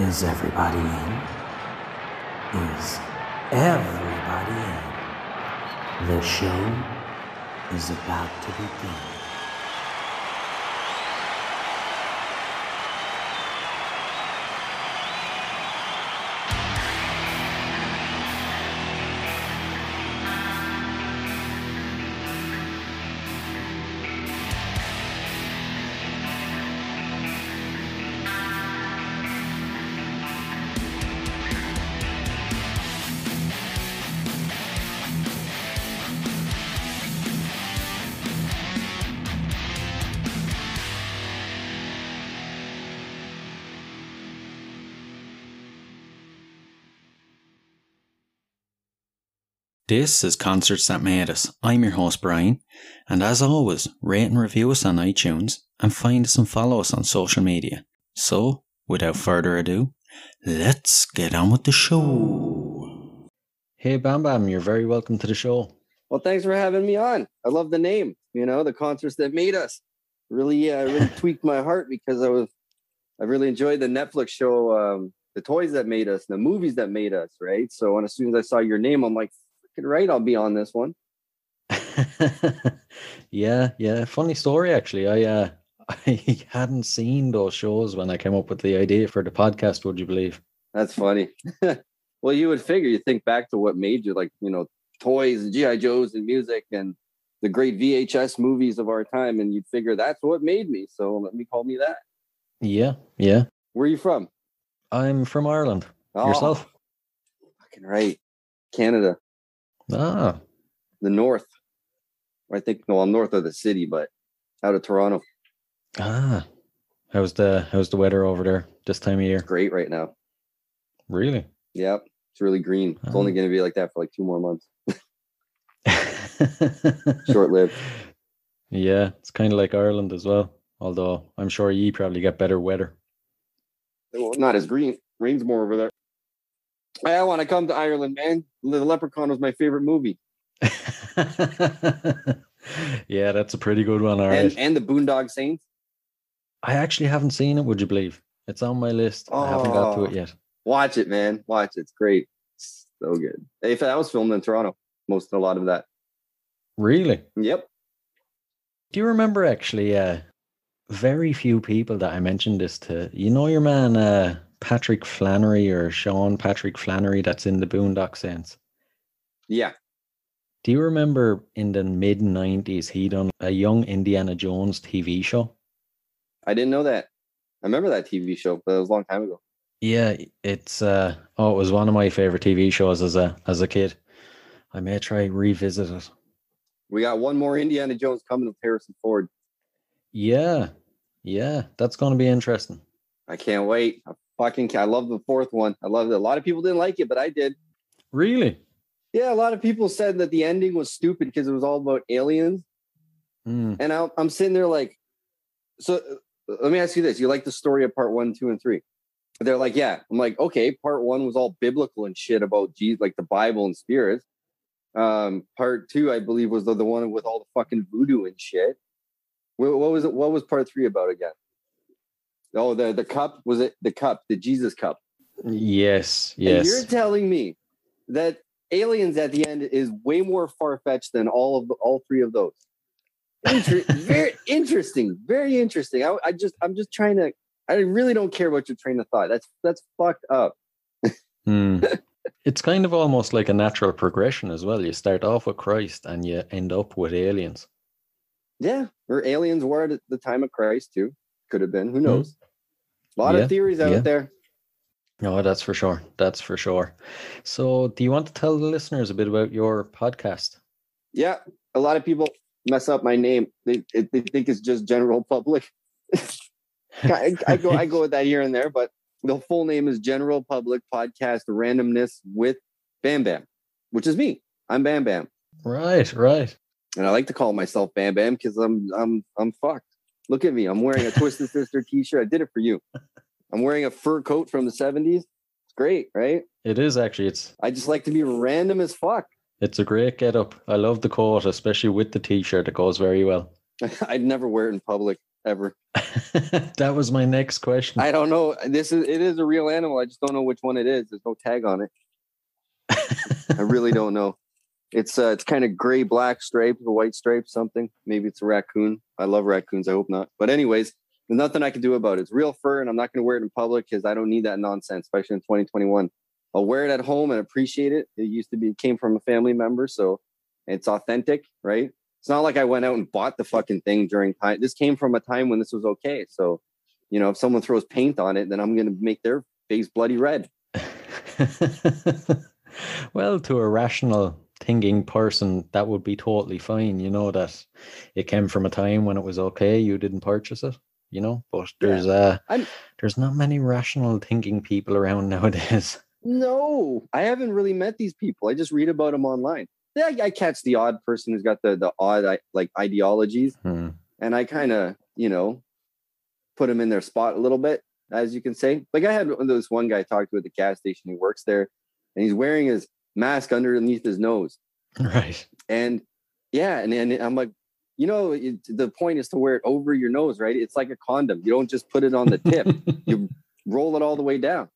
Is everybody in? Is everybody in? The show is about to begin. This is Concerts That Made Us. I'm your host, Brian, and as always, rate and review us on iTunes and find us and follow us on social media. So, without further ado, let's get on with the show. Hey, Bam Bam, you're very welcome to the show. Well, thanks for having me on. I love the name. You know, the concerts that made us really, uh, really tweaked my heart because I was, I really enjoyed the Netflix show, um, the toys that made us, the movies that made us, right? So, and as soon as I saw your name, I'm like, right, I'll be on this one. yeah, yeah. Funny story, actually. I uh, I hadn't seen those shows when I came up with the idea for the podcast. Would you believe? That's funny. well, you would figure. You think back to what made you, like you know, toys and GI Joes and music and the great VHS movies of our time, and you'd figure that's what made me. So let me call me that. Yeah, yeah. Where are you from? I'm from Ireland. Oh, Yourself? Fucking right. Canada. Ah. The north. I think no, I'm north of the city, but out of Toronto. Ah. How's the how's the weather over there this time of year? great right now. Really? Yep. It's really green. It's only ah. gonna be like that for like two more months. Short lived. Yeah, it's kind of like Ireland as well. Although I'm sure you probably get better weather. Well, not as green. Rains more over there. I want to come to Ireland, man. The Leprechaun was my favorite movie. yeah, that's a pretty good one. All right. and, and the Boondock Saints. I actually haven't seen it. Would you believe? It's on my list. Oh, I haven't got to it yet. Watch it, man. Watch it. It's great. It's so good. If that was filmed in Toronto, most a lot of that. Really? Yep. Do you remember actually? Uh, very few people that I mentioned this to. You know your man, uh, Patrick Flanery or Sean Patrick Flanery that's in the Boondock Saints? Yeah. Do you remember in the mid 90s he done a young Indiana Jones TV show? I didn't know that. I remember that TV show, but it was a long time ago. Yeah, it's uh oh, it was one of my favorite TV shows as a as a kid. I may try revisit it. We got one more Indiana Jones coming with Harrison Ford. Yeah. Yeah, that's going to be interesting. I can't wait. I fucking I love the fourth one. I love it. A lot of people didn't like it, but I did. Really? Yeah, a lot of people said that the ending was stupid because it was all about aliens. Mm. And I, I'm sitting there like, so uh, let me ask you this: You like the story of part one, two, and three? They're like, yeah. I'm like, okay. Part one was all biblical and shit about Jesus, like the Bible and spirits. Um, part two, I believe, was the, the one with all the fucking voodoo and shit. What, what was it? What was part three about again? Oh, the the cup was it the cup, the Jesus cup? Yes, yes. And you're telling me that aliens at the end is way more far fetched than all of all three of those. Inter- very interesting, very interesting. I, I just I'm just trying to. I really don't care about your train of thought. That's that's fucked up. mm. It's kind of almost like a natural progression as well. You start off with Christ and you end up with aliens. Yeah, or aliens were at the time of Christ too. Could have been. Who hmm. knows? A lot yeah, of theories out yeah. there. Oh, that's for sure. That's for sure. So, do you want to tell the listeners a bit about your podcast? Yeah, a lot of people mess up my name. They they think it's just general public. I, I, go I go with that here and there, but the full name is General Public Podcast Randomness with Bam Bam, which is me. I'm Bam Bam. Right, right. And I like to call myself Bam Bam because I'm I'm I'm fucked. Look at me. I'm wearing a Twisted Sister t-shirt. I did it for you. I'm wearing a fur coat from the 70s. It's great, right? It is actually. It's I just like to be random as fuck. It's a great get up. I love the coat, especially with the t-shirt. It goes very well. I'd never wear it in public. ever. that was my next question. I don't know. This is it is a real animal. I just don't know which one it is. There's no tag on it. I really don't know. It's uh, it's kind of gray black stripes, a white stripe, something. Maybe it's a raccoon. I love raccoons. I hope not. But anyways, there's nothing I can do about it. It's real fur, and I'm not going to wear it in public because I don't need that nonsense, especially in 2021. I'll wear it at home and appreciate it. It used to be came from a family member, so it's authentic, right? It's not like I went out and bought the fucking thing during time. This came from a time when this was okay. So, you know, if someone throws paint on it, then I'm going to make their face bloody red. well, to a rational thinking person, that would be totally fine. You know that it came from a time when it was okay. You didn't purchase it. You know, but there's yeah. uh there's not many rational thinking people around nowadays. No, I haven't really met these people. I just read about them online. Yeah, I, catch the odd person who's got the the odd like ideologies, hmm. and I kind of you know put them in their spot a little bit, as you can say. Like I had this one guy talk to at the gas station. He works there, and he's wearing his mask underneath his nose. Right. And yeah, and, and I'm like, you know, it, the point is to wear it over your nose, right? It's like a condom. You don't just put it on the tip, you roll it all the way down.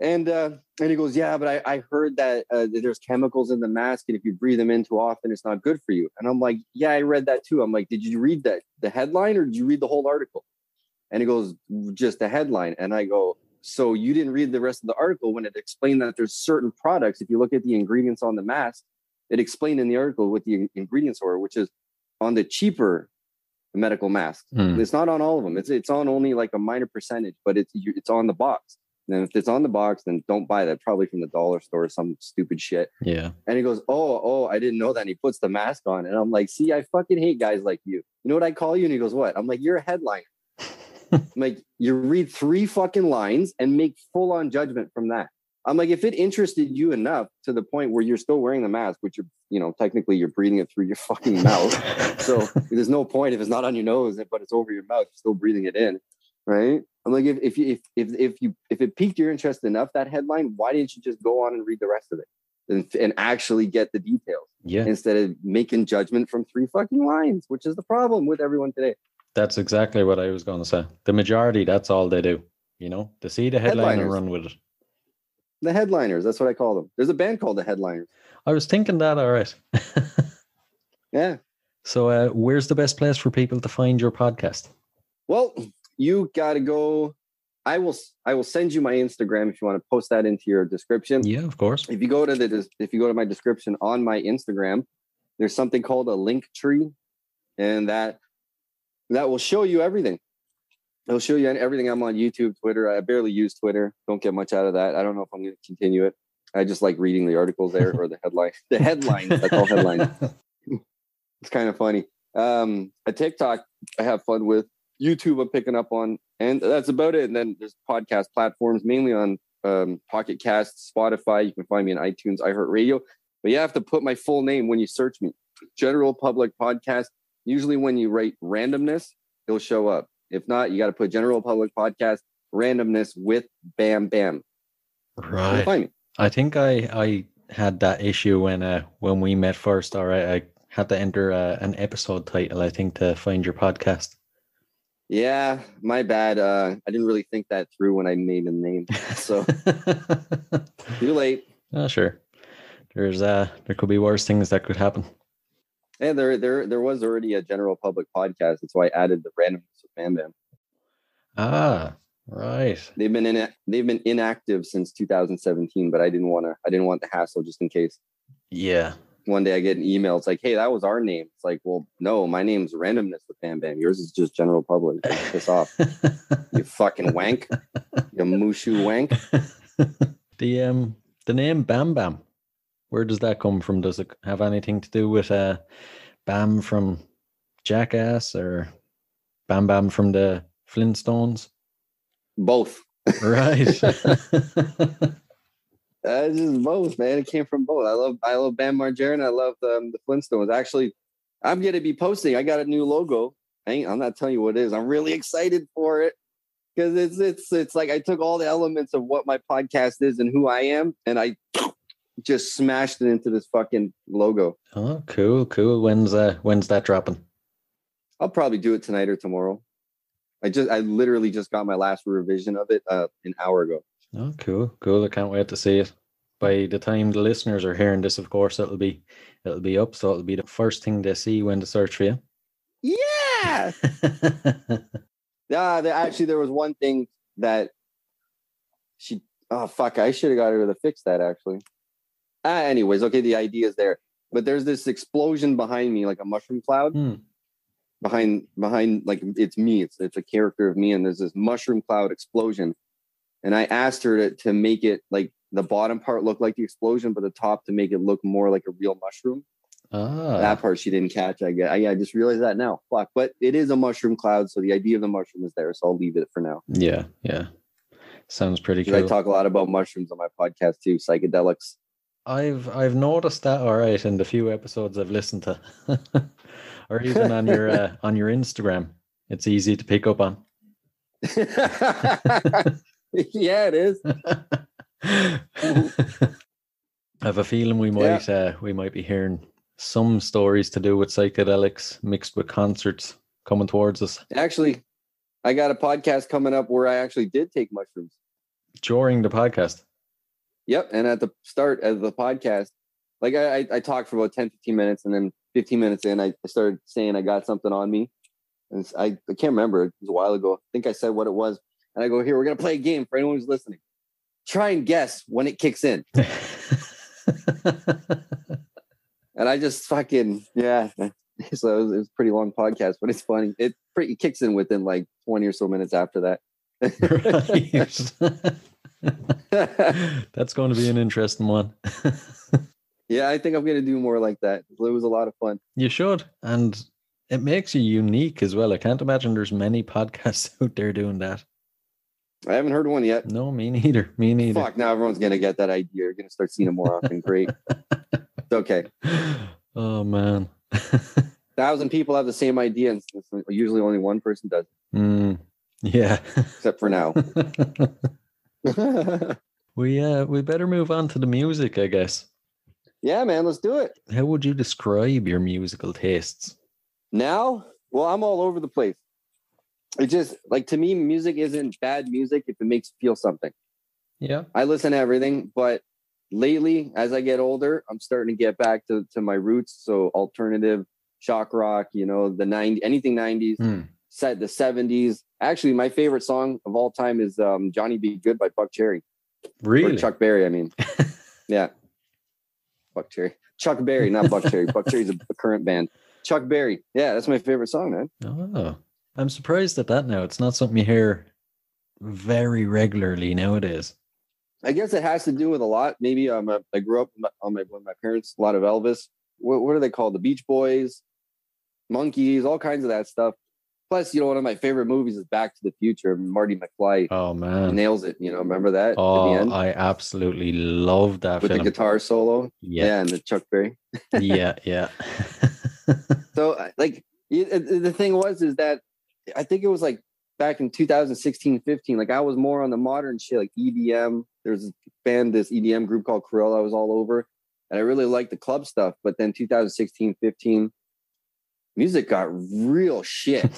And uh, and he goes, yeah, but I, I heard that, uh, that there's chemicals in the mask, and if you breathe them in too often, it's not good for you. And I'm like, yeah, I read that too. I'm like, did you read that the headline or did you read the whole article? And he goes, just the headline. And I go, so you didn't read the rest of the article when it explained that there's certain products. If you look at the ingredients on the mask, it explained in the article what the ingredients are, which is on the cheaper medical masks. Mm. It's not on all of them. It's it's on only like a minor percentage, but it's it's on the box. And if it's on the box, then don't buy that. Probably from the dollar store or some stupid shit. Yeah. And he goes, Oh, oh, I didn't know that. And he puts the mask on. And I'm like, see, I fucking hate guys like you. You know what I call you? And he goes, What? I'm like, you're a headliner. Like you read three fucking lines and make full on judgment from that. I'm like, if it interested you enough to the point where you're still wearing the mask, which you're, you know, technically you're breathing it through your fucking mouth. so there's no point if it's not on your nose, but it's over your mouth, you're still breathing it in. Right. I'm like, if, if if, if, if you, if it piqued your interest enough, that headline, why didn't you just go on and read the rest of it and, and actually get the details? Yeah. Instead of making judgment from three fucking lines, which is the problem with everyone today. That's exactly what I was going to say. The majority, that's all they do. You know, to see the headline and run with it. The headliners, that's what I call them. There's a band called the Headliners. I was thinking that, all right. yeah. So, uh, where's the best place for people to find your podcast? Well, you got to go. I will. I will send you my Instagram if you want to post that into your description. Yeah, of course. If you go to the if you go to my description on my Instagram, there's something called a Linktree, and that that will show you everything. It'll show you everything. I'm on YouTube, Twitter. I barely use Twitter. Don't get much out of that. I don't know if I'm going to continue it. I just like reading the articles there or the headline. The headlines. I call headlines. it's kind of funny. Um, a TikTok I have fun with. YouTube I'm picking up on, and that's about it. And then there's podcast platforms, mainly on um, Pocket Cast, Spotify. You can find me on iTunes, iHeartRadio. But you have to put my full name when you search me. General Public Podcast Usually, when you write randomness, it'll show up. If not, you got to put general public podcast randomness with bam bam. Right. I think I I had that issue when uh when we met first. All right, I had to enter uh, an episode title. I think to find your podcast. Yeah, my bad. Uh, I didn't really think that through when I made a name. So too late. Oh, sure. There's uh there could be worse things that could happen. And there, there, there was already a general public podcast. That's why I added the randomness of Bam Bam. Ah, right. They've been in, they've been inactive since 2017, but I didn't want to, I didn't want the hassle just in case. Yeah. One day I get an email. It's like, hey, that was our name. It's like, well, no, my name's randomness with Bam Bam. Yours is just general public. Piss off, you fucking wank, you mushu wank. The um, the name Bam Bam where does that come from? Does it have anything to do with uh, Bam from Jackass or Bam Bam from the Flintstones? Both. Right. Uh, just both, man. It came from both. I love I love Bam Margera. and I love um, the Flintstones. Actually, I'm gonna be posting. I got a new logo. I ain't, I'm not telling you what it is. I'm really excited for it because it's it's it's like I took all the elements of what my podcast is and who I am, and I just smashed it into this fucking logo. Oh, cool, cool. When's uh when's that dropping? I'll probably do it tonight or tomorrow. I just I literally just got my last revision of it uh, an hour ago. Oh, cool, cool! I can't wait to see it. By the time the listeners are hearing this, of course, it'll be it'll be up, so it'll be the first thing they see when they search for you. Yeah. yeah. Actually, there was one thing that she. Oh fuck! I should have got her to fix that. Actually. Uh, anyways, okay. The idea is there, but there's this explosion behind me, like a mushroom cloud. Hmm. Behind, behind, like it's me. It's it's a character of me, and there's this mushroom cloud explosion. And I asked her to to make it like the bottom part look like the explosion, but the top to make it look more like a real mushroom. Ah, That part she didn't catch. I get. I, I just realized that now. Fuck. But it is a mushroom cloud, so the idea of the mushroom is there. So I'll leave it for now. yeah, yeah. Sounds pretty 'Cause I talk a lot about mushrooms on my podcast too. Psychedelics. I've I've noticed that all right in the few episodes I've listened to, or even on your uh, on your Instagram. It's easy to pick up on. yeah, it is. I have a feeling we Yeah. might uh, we might be hearing some stories to do with psychedelics mixed with concerts coming towards us Actually, I got a podcast coming up where I actually did take mushrooms. during the podcast. Yep. And at the start of the podcast, like I, I, I talked for about 10, 15 minutes, and then 15 minutes in, I started saying I got something on me. And I, I can't remember. It was a while ago. I think I said what it was. And I go, here, we're going to play a game for anyone who's listening. Try and guess when it kicks in. And I just fucking, yeah. So it was, it was a pretty long podcast, but it's funny. It pretty it kicks in within like 20 or so minutes after that. That's going to be an interesting one. yeah, I think I'm going to do more like that. It was a lot of fun. You should. And it makes you unique as well. I can't imagine there's many podcasts out there doing that. I haven't heard one yet. No, me neither. Me neither. Fuck, now everyone's gonna get that idea. You're gonna start seeing them more often. Great. It's okay. Oh man. Thousand people have the same idea, and usually only one person does, Mm, yeah. except for now. we uh we better move on to the music, I guess. yeah, man, let's do it. How would you describe your musical tastes? Now, well, I'm all over the place. It just like to me, music isn't bad music if it makes you feel something. Yeah. I listen to everything, but lately, as I get older, I'm starting to get back to, to my roots. So alternative, shock rock, you know, the 90 anything 90s, Hmm. Set the 70s. Actually, my favorite song of all time is um, Johnny B. Goode by Buckcherry. Or Really? Chuck Berry, I mean. yeah. Buckcherry. Chuck Berry, not Buckcherry. Buck Cherry's a, a current band. Chuck Berry. Yeah, that's my favorite song, man. Oh. I'm surprised at that now. It's not something you hear very regularly nowadays. I guess it has to do with a lot. Maybe um, I- grew up with my- on my with my parents. A lot of Elvis. What, what are they called? The Beach Boys, Monkees, all kinds of that stuff. Plus, you know, one of my favorite movies is Back to the Future. Marty McFly Oh man. nails it. You know, remember that Oh, I absolutely love that with film. the guitar solo. Yeah. yeah. and the Chuck Berry. yeah, yeah. So, uh, like, it- the thing was is that I think it was like back in 2016, 15. Like, I was more on the modern shit, like EDM. There's a band, this EDM group called Krewella. I was all over, and I really liked the club stuff. But then 2016, 15, music got real shit.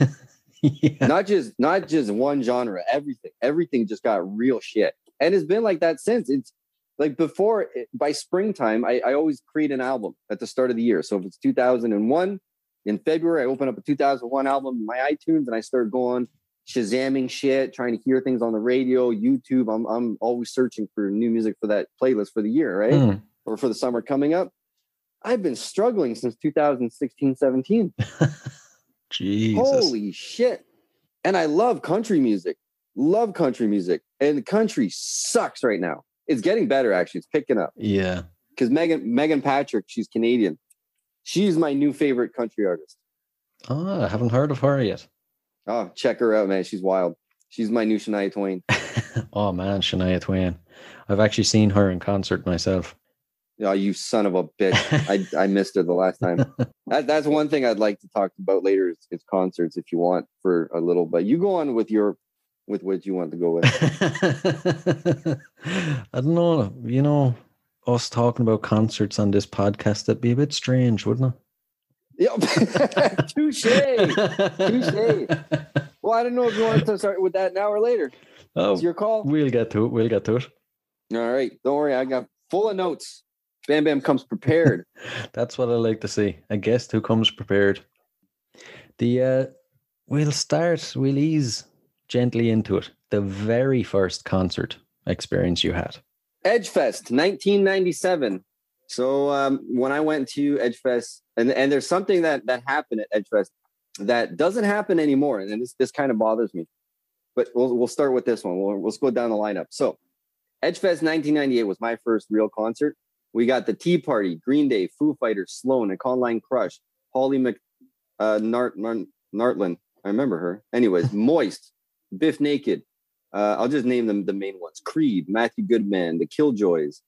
yeah. not just not just one genre. Everything, everything just got real shit, and it's been like that since. It's like before it- by springtime, I, I always create an album at the start of the year. So if it's 2001 in February, I open up a 2001 album in my iTunes and I start going shazamming shit, trying to hear things on the radio, YouTube. I'm I'm always searching for new music for that playlist for the year, right? Hmm. Or for the summer coming up. I've been struggling since 2016, 17. Jesus. Holy shit. And I love country music. Love country music. And the country sucks right now. It's getting better actually. It's picking up. Yeah. Because Meghan Meghan Patrick, she's Canadian. She's my new favorite country artist. Oh, I haven't heard of her yet. Oh, check her out, man. She's wild. She's my new Shania Twain. oh man, Shania Twain. I've actually seen her in concert myself. Oh, you son of a bitch. I, I missed her the last time. That, that's one thing I'd like to talk about later is, is concerts if you want for a little, but you go on with your with what you want to go with. I don't know. You know, us talking about concerts on this podcast, that'd be a bit strange, wouldn't it? Yeah, Touche. Touche. Well, I don't know if you want to start with that now or later. Oh, it's your call. We'll get to it. We'll get to it. All right. Don't worry. I got full of notes. Bam Bam comes prepared. That's what I like to see. A guest who comes prepared. The uh we'll start, we'll ease gently into it. The very first concert experience you had. Edgefest, 1997. So um, when I went to Edgefest, and and there's something that that happened at Edgefest that doesn't happen anymore, and this this kind of bothers me. But we'll we'll start with this one. We'll let's go down the lineup. So Edgefest 1998 was my first real concert. We got the Tea Party, Green Day, Foo Fighters, Sloan, Econoline Crush, Holly Mc uh, Nart, Nart, Nartland. I remember her. Anyways, Moist, Bif Naked. Uh, I'll just name them the main ones: Creed, Matthew Goodman, the Killjoys,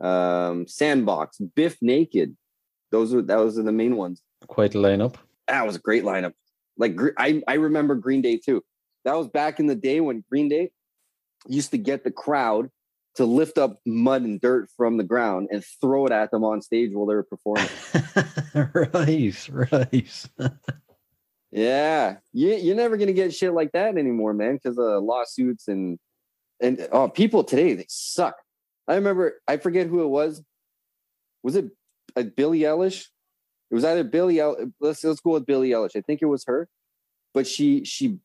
um, Sandbox, Bif Naked. Those were those are the main ones. Quite a lineup. That was a great lineup. Like I I remember Green Day too. That was back in the day when Green Day used to get the crowd to lift up mud and dirt from the ground and throw it at them on stage while they were performing. right, right. yeah, you, you're never gonna get shit like that anymore, man, because of lawsuits and and oh, people today they suck. I remember I forget who it was. Was it uh, Billie Eilish? It was either Billie. El- let's let's go with Billie Eilish. I think it was her, but she she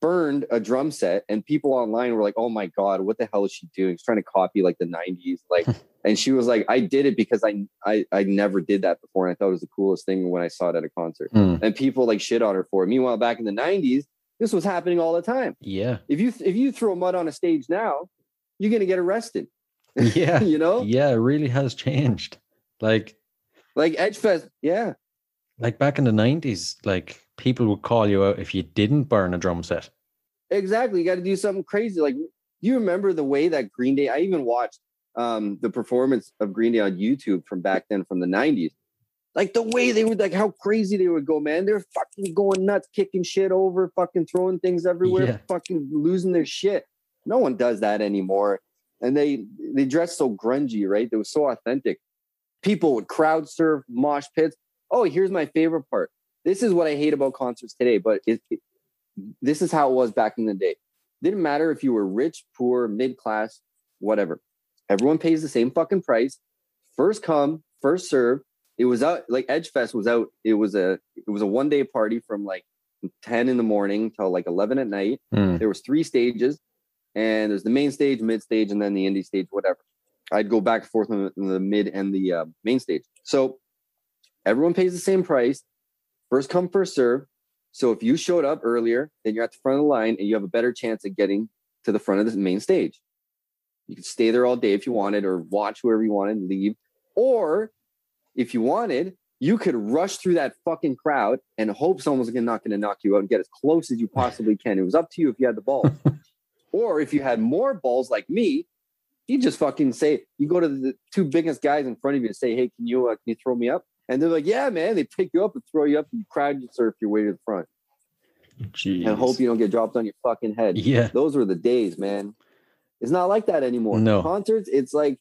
burned a drum set and people online were like oh my god what the hell is she doing? She's trying to copy like the 90s like and she was like i did it because I, I i never did that before and i thought it was the coolest thing when i saw it at a concert. Mm. and people like shit on her for it. Meanwhile back in the 90s this was happening all the time. Yeah. If you if you throw mud on a stage now you're gonna get arrested. Yeah. You know? Yeah it really has changed. Like like edgefest yeah. Like back in the 90s like people would call you out if you didn't burn a drum set. Exactly. You got to do something crazy. Like, you remember the way that Green Day, I even watched um, the performance of Green Day on YouTube from back then from the 90s. Like the way they would like how crazy they would go, man. They're fucking going nuts, kicking shit over, fucking throwing things everywhere, yeah. fucking losing their shit. No one does that anymore. And they they dress so grungy, right? They were so authentic. People would crowd surf, mosh pits. Oh, here's my favorite part this is what I hate about concerts today, but it, it, this is how it was back in the day. Didn't matter if you were rich, poor, mid class, whatever. Everyone pays the same fucking price. First come, first serve. It was out like Edgefest was out. It was a it was a one day party from like 10 in the morning till like 11 at night. Mm. There was three stages and there's the main stage, mid stage, and then the indie stage, whatever. I'd go back and forth on the, the mid and the uh, main stage. So everyone pays the same price first come, first serve. So if you showed up earlier, then you're at the front of the line and you have a better chance of getting to the front of the main stage. You could stay there all day if you wanted, or watch whoever you wanted and leave. Or if you wanted, you could rush through that fucking crowd and hope someone's not gonna knock you out and get as close as you possibly can. It was up to you if you had the ball. or if you had more balls like me, you just fucking say you go to the two biggest guys in front of you and say, "Hey, can you uh, can you throw me up?" And they're like, yeah, man. They pick you up and throw you up and you crowd surf your way to the front. Jeez. And hope you don't get dropped on your fucking head. Yeah. Those were the days, man. It's not like that anymore. No. Concerts, it's like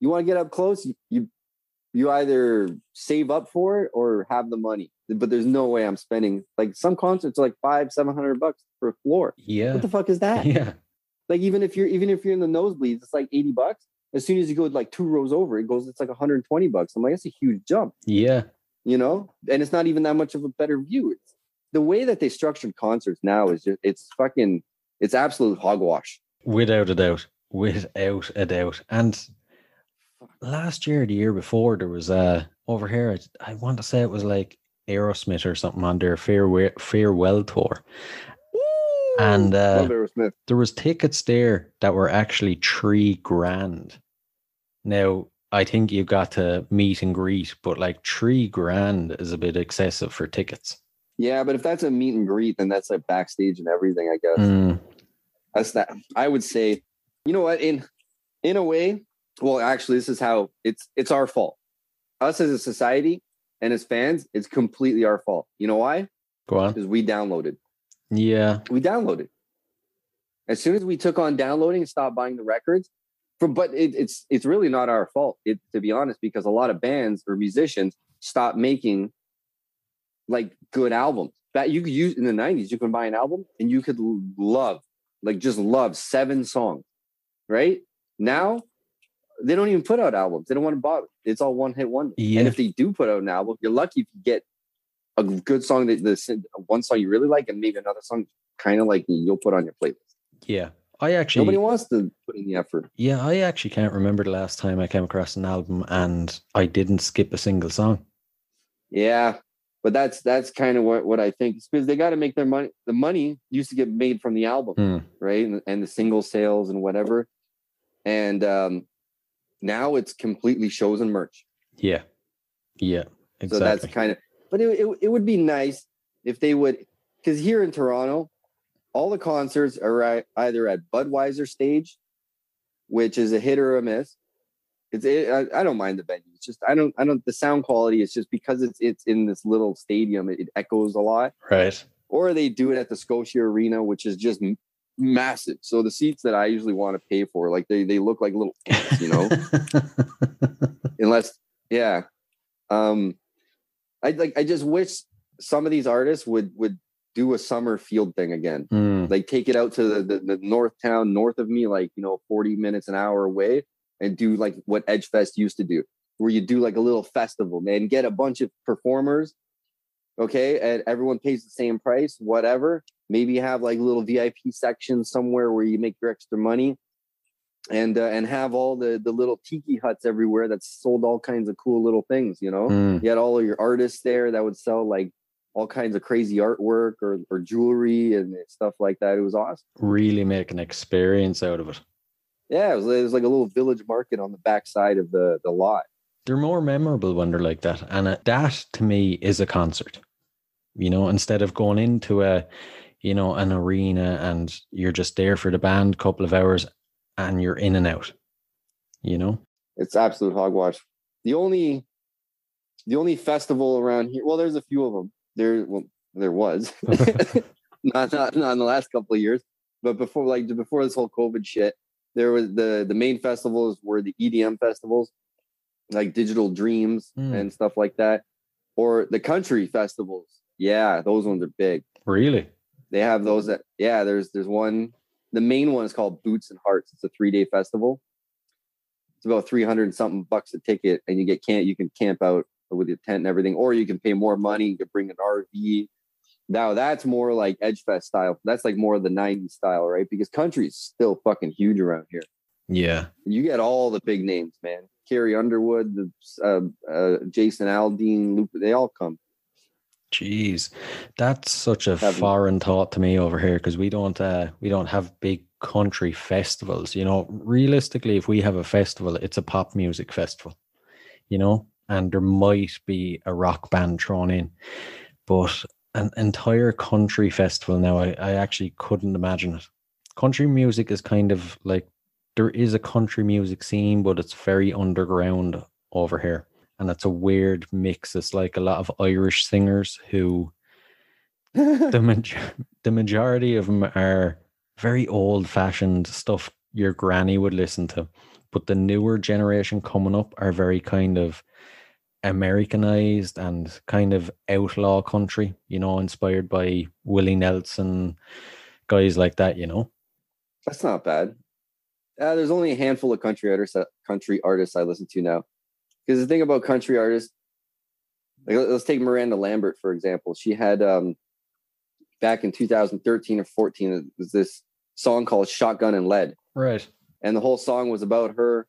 you want to get up close, you, you you either save up for it or have the money. But there's no way I'm spending like some concerts like five, seven hundred bucks for a floor. Yeah. What the fuck is that? Yeah. Like even if you're even if you're in the nosebleeds, it's like 80 bucks as soon as you go like two rows over, it goes, it's like 120 bucks. I'm like, that's a huge jump. Yeah. You know, and it's not even that much of a better view. It's the way that they structured concerts now is just, it's fucking, it's absolute hogwash. Without a doubt. Without a doubt. And last year, the year before, there was uh over here, I, I want to say it was like Aerosmith or something on their farewell, farewell tour and uh, there was tickets there that were actually three grand now, I think you got to meet and greet, but like three grand is a bit excessive for tickets. Yeah, but if that's a meet and greet, then that's like backstage and everything, I guess. Mm. That's that. I would say, you know what? In in a way, well, actually, this is how it's it's our fault. Us as a society and as fans, it's completely our fault. You know why? Go on. Because we downloaded. Yeah. We downloaded. As soon as we took on downloading and stopped buying the records, from but it, it's it's really not our fault it, to be honest because a lot of bands or musicians stop making like good albums. That you could use in the 90s, you can buy an album and you could love, like just love seven songs, right? Now they don't even put out albums. They don't want to bother. It's all one hit wonder. Yeah. And if they do put out an album, you're lucky if you get a good song that the one song you really like and maybe another song kind of like you'll put on your playlist. Yeah. I actually nobody wants to put in the effort. Yeah, I actually can't remember the last time I came across an album and I didn't skip a single song. Yeah, but that's that's kind of what, what I think. It's because they got to make their money. The money used to get made from the album, Mm. right, and, and the single sales and whatever. And um, now it's completely shows and merch. Yeah. Yeah. Exactly. So that's kind of. But it, it it would be nice if they would, because here in Toronto, all the concerts are either at Budweiser stage, which is a hit or a miss. It's it, I, I don't mind the venue. It's just I don't I don't the sound quality is just because it's it's in this little stadium. It, it echoes a lot. right. Or they do it at the Scotia Arena, which is just massive. So the seats that I usually want to pay for, like they they look like little ants, you know. Unless yeah, um, I like I just wish some of these artists would would do a summer field thing again. Mm, like take it out to the, the, the north town north of me like you know 40 minutes an hour away and do like what edgefest used to do where you do like a little festival man get a bunch of performers okay and everyone pays the same price whatever. Maybe have like little vip sections somewhere where you make your extra money and uh, and have all the the little tiki huts everywhere that sold all kinds of cool little things you know mm, you had all of your artists there that would sell like all kinds of crazy artwork or, or jewelry and stuff like that. It was awesome. really make an experience out of it. Yeah, it was, it was like a little village market on the backside of the the lot. They're more memorable when they're like that. And uh, that to me is a concert. You know, instead of going into a, you know, an arena and you're just there for the band couple of hours and you're in and out. You know? It's absolute hogwash. The only the only festival around here, well, there's a few of them. There, well, there was not, not not in the last couple of years, but before like before this whole COVID shit, there was the the main festivals were the EDM festivals, like Digital Dreams Hmm. and stuff like that, or the country festivals. Yeah, those ones are big. Really? They have those that yeah, there's there's one the main one is called Boots and Hearts. It's a three day festival. It's about 300 and something bucks a ticket, and you get camp. You can camp out with your tent and everything, or you can pay more money. You can bring an RV. Now that's more like Edgefest style. That's like more of the 90s style, right? Because country is still fucking huge around here. Yeah. You get all the big names, man. Carrie Underwood, the, uh, uh, Jason Aldean, Lupe, they all come. Jeez, that's such a foreign thought to me over here because we don't uh, we don't have big country festivals. You know, realistically, if we have a festival, it's a pop music festival. You know, and there might be a rock band thrown in, but an entire country festival now, I, I actually couldn't imagine it. Country music is kind of like there is a country music scene, but it's very underground over here and it's a weird mix. It's like a lot of Irish singers who the maj- the majority of them are very old fashioned stuff your granny would listen to, but the newer generation coming up are very kind of Americanized and kind of outlaw country. You know, inspired by Willie Nelson, guys like that. You know. That's not bad. Uh, there's only a handful of country artists, country artists I listen to now. Because the thing about country artists, like let- let's take Miranda Lambert for example. She had um, back in 2013 or 14, it was this song called "Shotgun and Lead," Right. and the whole song was about her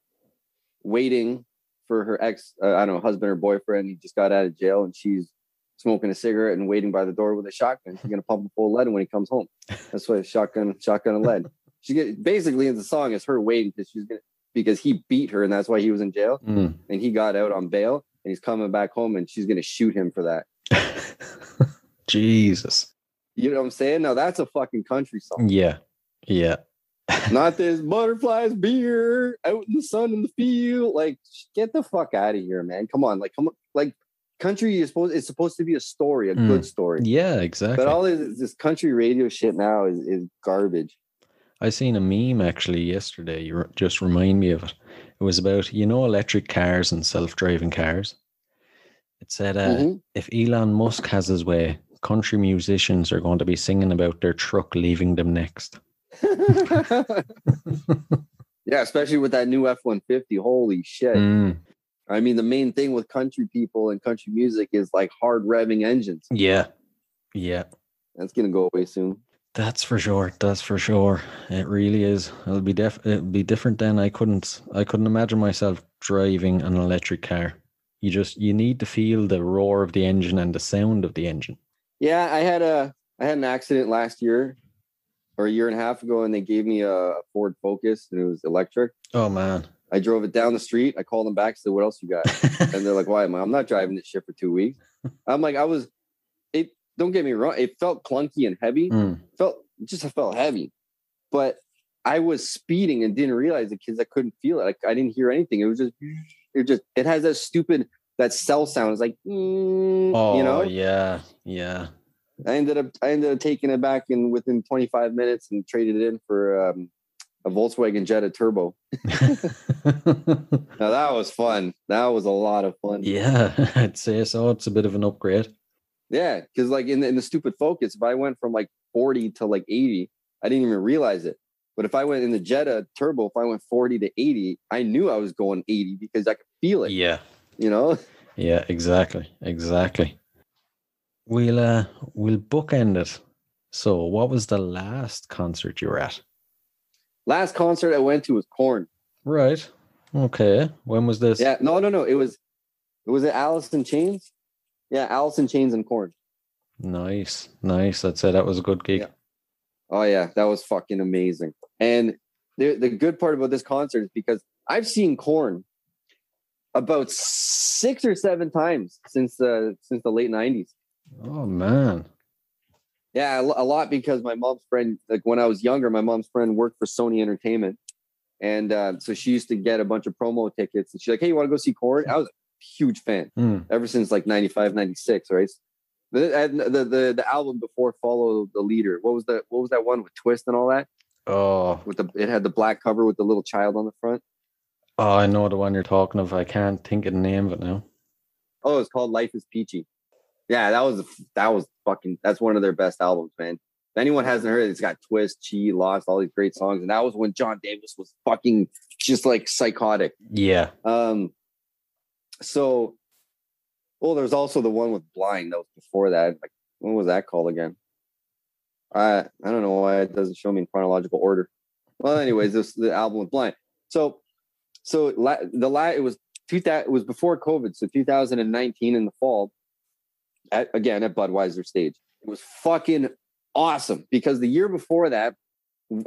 waiting for her ex, uh, I don't know, husband or boyfriend. He just got out of jail, and she's smoking a cigarette and waiting by the door with a shotgun. She's gonna pump him full of lead when he comes home. That's why shotgun, shotgun and lead. She get basically in the song is her waiting because she's gonna because he beat her and that's why he was in jail Mm. and he got out on bail and he's coming back home and she's gonna shoot him for that. Jesus. You know what I'm saying? Now that's a fucking country song. Yeah. Yeah. Not this butterflies beer out in the sun in the field. Like, get the fuck out of here, man. Come on, like, come on, like, country is supposed it's supposed to be a story, a Mm. good story. Yeah, exactly. But all this, this country radio shit now is, is garbage. I seen a meme actually yesterday. You just remind me of it. It was about you know electric cars and self-driving cars. It said uh, Mhm. if Elon Musk has his way, country musicians are going to be singing about their truck leaving them next. yeah, especially with that new F one fifty. Holy shit! Mm, I mean, the main thing with country people and country music is like hard revving engines. yeah, yeah. That's gonna go away soon. That's for sure. That's for sure. It really is. It'll be def. It'll be different then. I couldn't. I couldn't imagine myself driving an electric car. You just you need to feel the roar of the engine and the sound of the engine. Yeah, I had a I had an accident last year or a year and a half ago, and they gave me a Ford Focus, and it was electric. Oh man. I drove it down the street. I called them back, said, "What else you got?" and they're like, "Why am I? I'm not driving this shit for two weeks." I'm like, I was. Don't get me wrong. It felt clunky and heavy. Mm, felt just felt heavy, but I was speeding and didn't realize it because I couldn't feel it. Like I didn't hear anything. It was just, it just, it has that stupid that cell sound. It's like, mm, Oh you know. yeah, yeah. I ended up, I ended up taking it back in within 25 minutes and traded it in for um, a Volkswagen Jetta Turbo. Now that was fun. That was a lot of fun. yeah, I'd say so. It's a bit of an upgrade. Yeah, because like in the, in the stupid Focus, if I went from like 40 to like 80, I didn't even realize it. But if I went in the Jetta Turbo, if I went 40 to 80, I knew I was going 80 because I could feel it. Yeah, You know? yeah, exactly, exactly. We'll uh we'll bookend it. So, what was the last concert you were at? Last concert I went to was Korn. Right. Okay. When was this? Yeah, no, no, no. It was it was it Alice in Chains? Yeah, Alice in Chains and Korn. Nice, nice. I'd say that was a good gig. Yeah. Oh yeah, that was fucking amazing. And the the good part about this concert is because I've seen Korn about six or seven times since the since the late nineties. Oh man. Yeah, a lot because my mom's friend, like when I was younger, my mom's friend worked for Sony Entertainment, and uh, so she used to get a bunch of promo tickets. And she's like, "Hey, you want to go see Korn?" I was a huge fan Hmm. ever since like 95, 96, right? The, the the the album before Follow the Leader. What was that? What was that one with Twist and all that? Oh, With the it had the black cover with the little child on the front. oh, I know the one you're talking of. I can't think of the name of it now. Oh, it's called Life is Peachy. Yeah, that was that was fucking that's one of their best albums, man. If anyone hasn't heard it, it's got Twist, Chi, Lost, all these great songs. And that was when John Davis was fucking just like psychotic. Yeah. Um so well, there's also the one with Blind that was before that. Like what was that called again? I I don't know why it doesn't show me in chronological order. Well, anyways, this the album with Blind. So so la, the la it was two it was before COVID, so 2019 in the fall. At, again at Budweiser stage, it was fucking awesome because the year before that,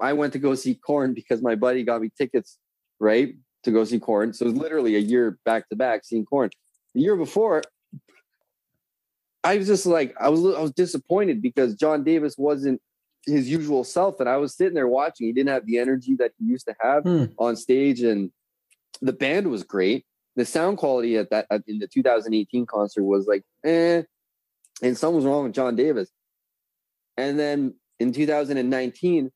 I went to go see Korn because my buddy got me tickets, right, to go see Korn. So it was literally a year back to back seeing Korn. The year before, I was just like I was I was disappointed because John Davis wasn't his usual self, and I was sitting there watching. He didn't have the energy that he used to have Hmm. on stage, and the band was great. The sound quality at that at, in the 2018 concert was like, eh, and something was wrong with John Davis. And then in 2019,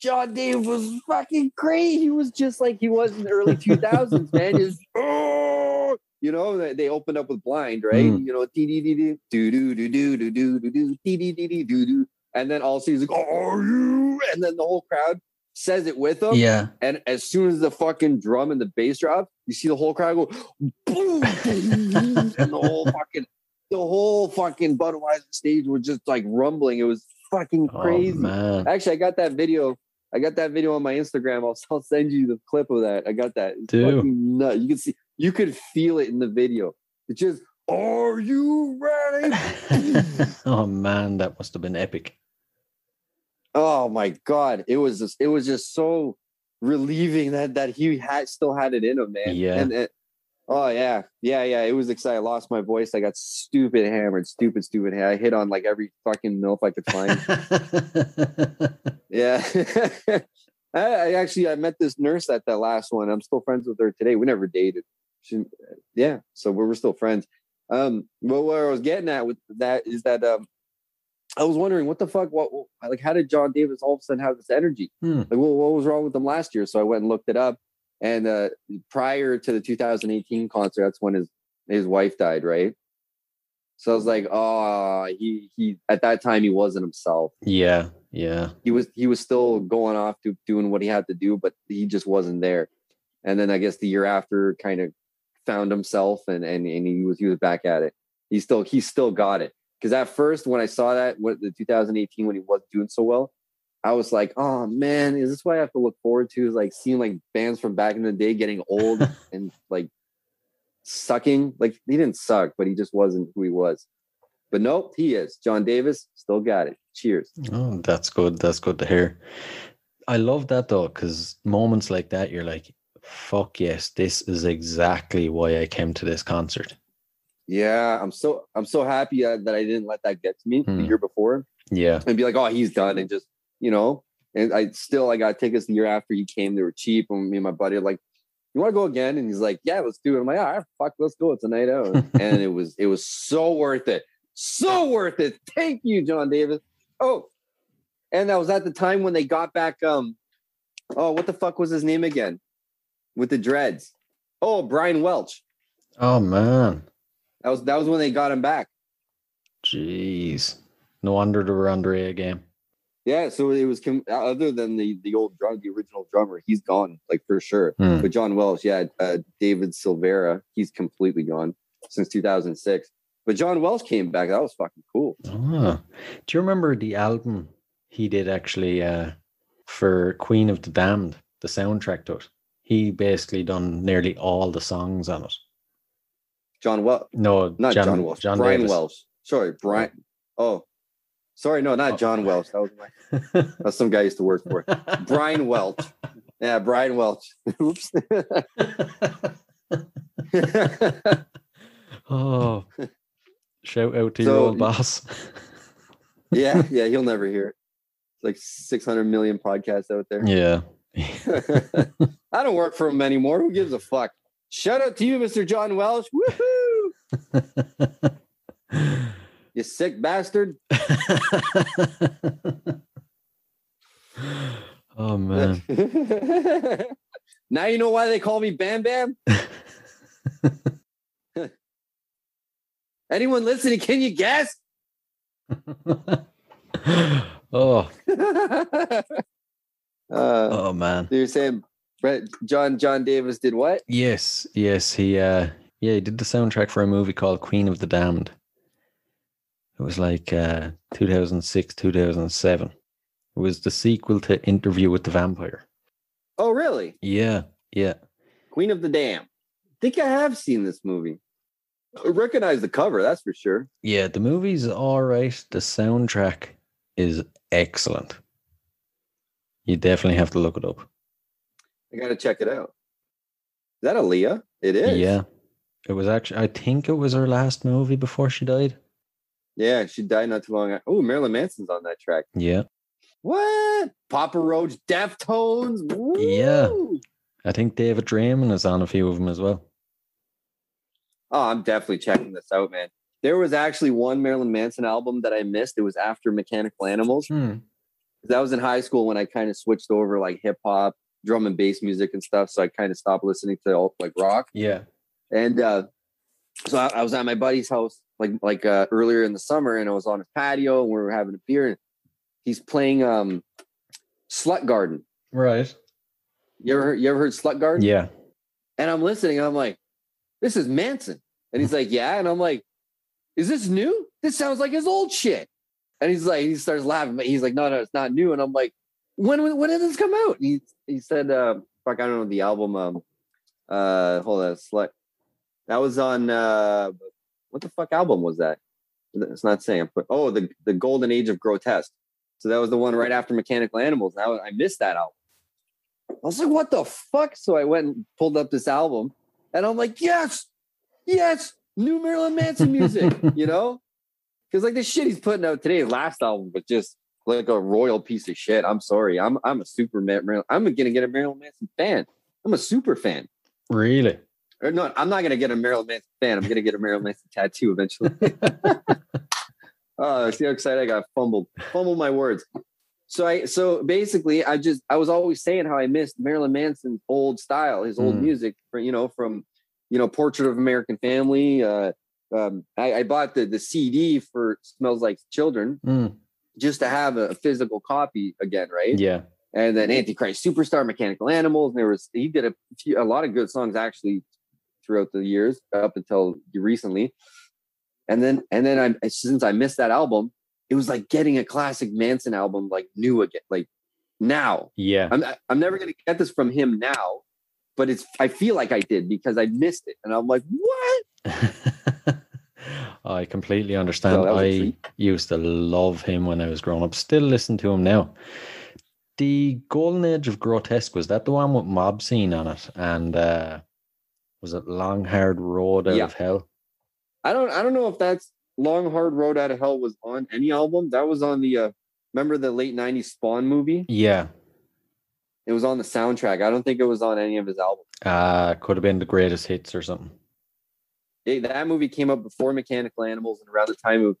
John Dave was fucking great. He was just like he was in the early 2000s, man. He was, oh, you know, they, they opened up with Blind, right? Mm. You know, dee dee dee dee, do do do do do do do do, dee dee dee dee do do, and then also he's like, "Are you?" And then the whole crowd says it with him. Yeah. And as soon as the fucking drum and the bass drop, you see the whole crowd go boom, and the whole fucking the whole fucking Budweiser stage was just like rumbling. It was fucking crazy. Oh, man. Actually, I got that video. I got that video on my Instagram. I'll, I'll send you the clip of that. I got that. It's fucking nuts. You can see, you could feel it in the video. It's just, are you ready? oh man, that must have been epic. oh my god, it was just, it was just so relieving that that he had still had it in him, man. Yeah. And it, oh yeah, yeah, yeah. It was exciting. I lost my voice. I got stupid hammered, stupid, stupid. I hit on like every fucking milf I could find. Yeah. I, I actually I met this nurse at that last one. I'm still friends with her today. We never dated. She, yeah, so we were still friends. Um, but where I was getting at with that is that um, I was wondering what the fuck, what like how did John Davis all of a sudden have this energy? Hmm. Like, what, what was wrong with him last year? So I went and looked it up. And uh, prior to the 2018 concert, that's when his his wife died, right? So I was like, oh, he he at that time he wasn't himself. Yeah, yeah. He was he was still going off to doing what he had to do, but he just wasn't there. And then I guess the year after kind of found himself and and and he was he was back at it. He still he still got it. Because at first when I saw that what the 2018 when he wasn't doing so well, I was like, oh man, is this what I have to look forward to? Is like seeing like bands from back in the day getting old and like sucking. Like he didn't suck, but he just wasn't who he was. But nope, he is. John Davis still got it. Cheers. Oh, that's good. That's good to hear. I love that though, because moments like that, you're like, fuck yes, this is exactly why I came to this concert. Yeah, I'm so I'm so happy that I didn't let that get to me Hmm. the year before Yeah. and be like, oh, he's done, and just you know. And I still I got tickets the year after he came. They were cheap, and me and my buddy are like, "You want to go again?" And he's like, "Yeah, let's do it." I'm like, "All right, fuck, let's go. It's a night out." and it was it was so worth it, so worth it. Thank you, John Davis. Oh, and that was at the time when they got back. Um, oh, what the fuck was his name again? With the dreads. Oh, Brian Welch. Oh man. That was that was when they got him back. Jeez. No wonder they were under A game. Yeah, so it was com- other than the the old drum, the original drummer, he's gone like for sure. Hmm. But John Welsh, yeah, uh, David Silveria, he's completely gone since 2006. But John Welsh came back. That was fucking cool. Ah. Do you remember the album he did actually uh, for Queen of the Damned, the soundtrack to it? He basically done nearly all the songs on it. John Welsh, No, not John, Welsh, Brian Davis. Welsh. Sorry, Brian. Oh, sorry, no, not Oh. John Welsh. That was my, that's some guy I used to work for. Brian Welch. Yeah, Brian Welch. Oops. oh, shout out to So- your old boss. yeah, yeah, he'll never hear it. Like 600 million podcasts out there. yeah. I don't work for him anymore. Who gives a fuck? Shout out to you, Mr. John Welsh. Woohoo! You sick bastard. oh man. now you know why they call me Bam Bam? Anyone listening, can you guess? oh, uh, oh man. you're saying Brett, John John Davis did what? Yes, yes, he uh yeah, he did the soundtrack for a movie called Queen of the Damned. It was like uh 2006, 2007. It was the sequel to Interview with the Vampire. Oh, really? Yeah, yeah. Queen of the Damned. I think I have seen this movie. I recognize the cover, that's for sure. Yeah, the movie's all right. The soundtrack is excellent. You definitely have to look it up. I gotta check it out. Is that Aaliyah? It is. Yeah. It was actually I think it was her last movie before she died. Yeah, she died not too long ago. Oh, Marilyn Manson's on that track. Yeah. What? Papa Roach, Deftones. Woo! Yeah. I think David Draiman is on a few of them as well. Oh, I'm definitely checking this out, man. There was actually one Marilyn Manson album that I missed. It was after Mechanical Animals. Hmm. That was in high school when I kind of switched over like hip hop, drum and bass music and stuff. So I kind of stopped listening to all like rock. Yeah. And uh, so I, I was at my buddy's house like like uh, earlier in the summer, and I was on his patio and we were having a beer, and he's playing um, Slutgarden. Right. You ever heard, you ever heard Slutgarden? Yeah. And I'm listening, and I'm like, this is Manson. And he's like, yeah. And I'm like, is this new? This sounds like his old shit. And he's like, he starts laughing, but he's like, no, no, it's not new. And I'm like, when when did this come out? And he he said, uh, fuck, I don't know the album. Um, uh, hold on, slut. That was on uh, what the fuck album was that? It's not saying. But oh, the the Golden Age of Grotesque. So that was the one right after Mechanical Animals. Now I missed that album. I was like, what the fuck? So I went and pulled up this album, and I'm like, yes, yes, new Marilyn Manson music, you know? Because like the shit he's putting out today, his last album was just like a royal piece of shit. I'm sorry. I'm I'm a super Mar- I'm gonna get a Marilyn Manson fan. I'm a super fan. Really? Or no, I'm not gonna get a Marilyn Manson fan. I'm gonna get a Marilyn Manson tattoo eventually. Oh, see how excited I got fumbled, fumbled my words. So I so basically I just I was always saying how I missed Marilyn Manson's old style, his old Mm. music, for, you know, from you know, Portrait of American Family, uh, um, I, I, bought the the CD for Smells Like Children mm. just to have a, a, physical copy again, right? Yeah. And then Antichrist Superstar, Mechanical Animals, and there was he did a few, a lot of good songs actually throughout the years up until recently. And then and then I since I missed that album, it was like getting a classic Manson album like new again, like now. Yeah. I'm I'm never gonna get this from him now, but it's I feel like I did because I missed it. And I'm like, what? I completely understand. So I used to love him when I was growing up. Still listen to him now. The Golden Age of Grotesque was that the one with Mob Scene on it, and uh, was it Long Hard Road Out yeah. of Hell? I don't. I don't know if that's Long Hard Road Out of Hell was on any album. That was on the. uh Remember the late '90s Spawn movie? Yeah, it was on the soundtrack. I don't think it was on any of his albums. Uh could have been the greatest hits or something. That movie came up before Mechanical Animals and around the time of,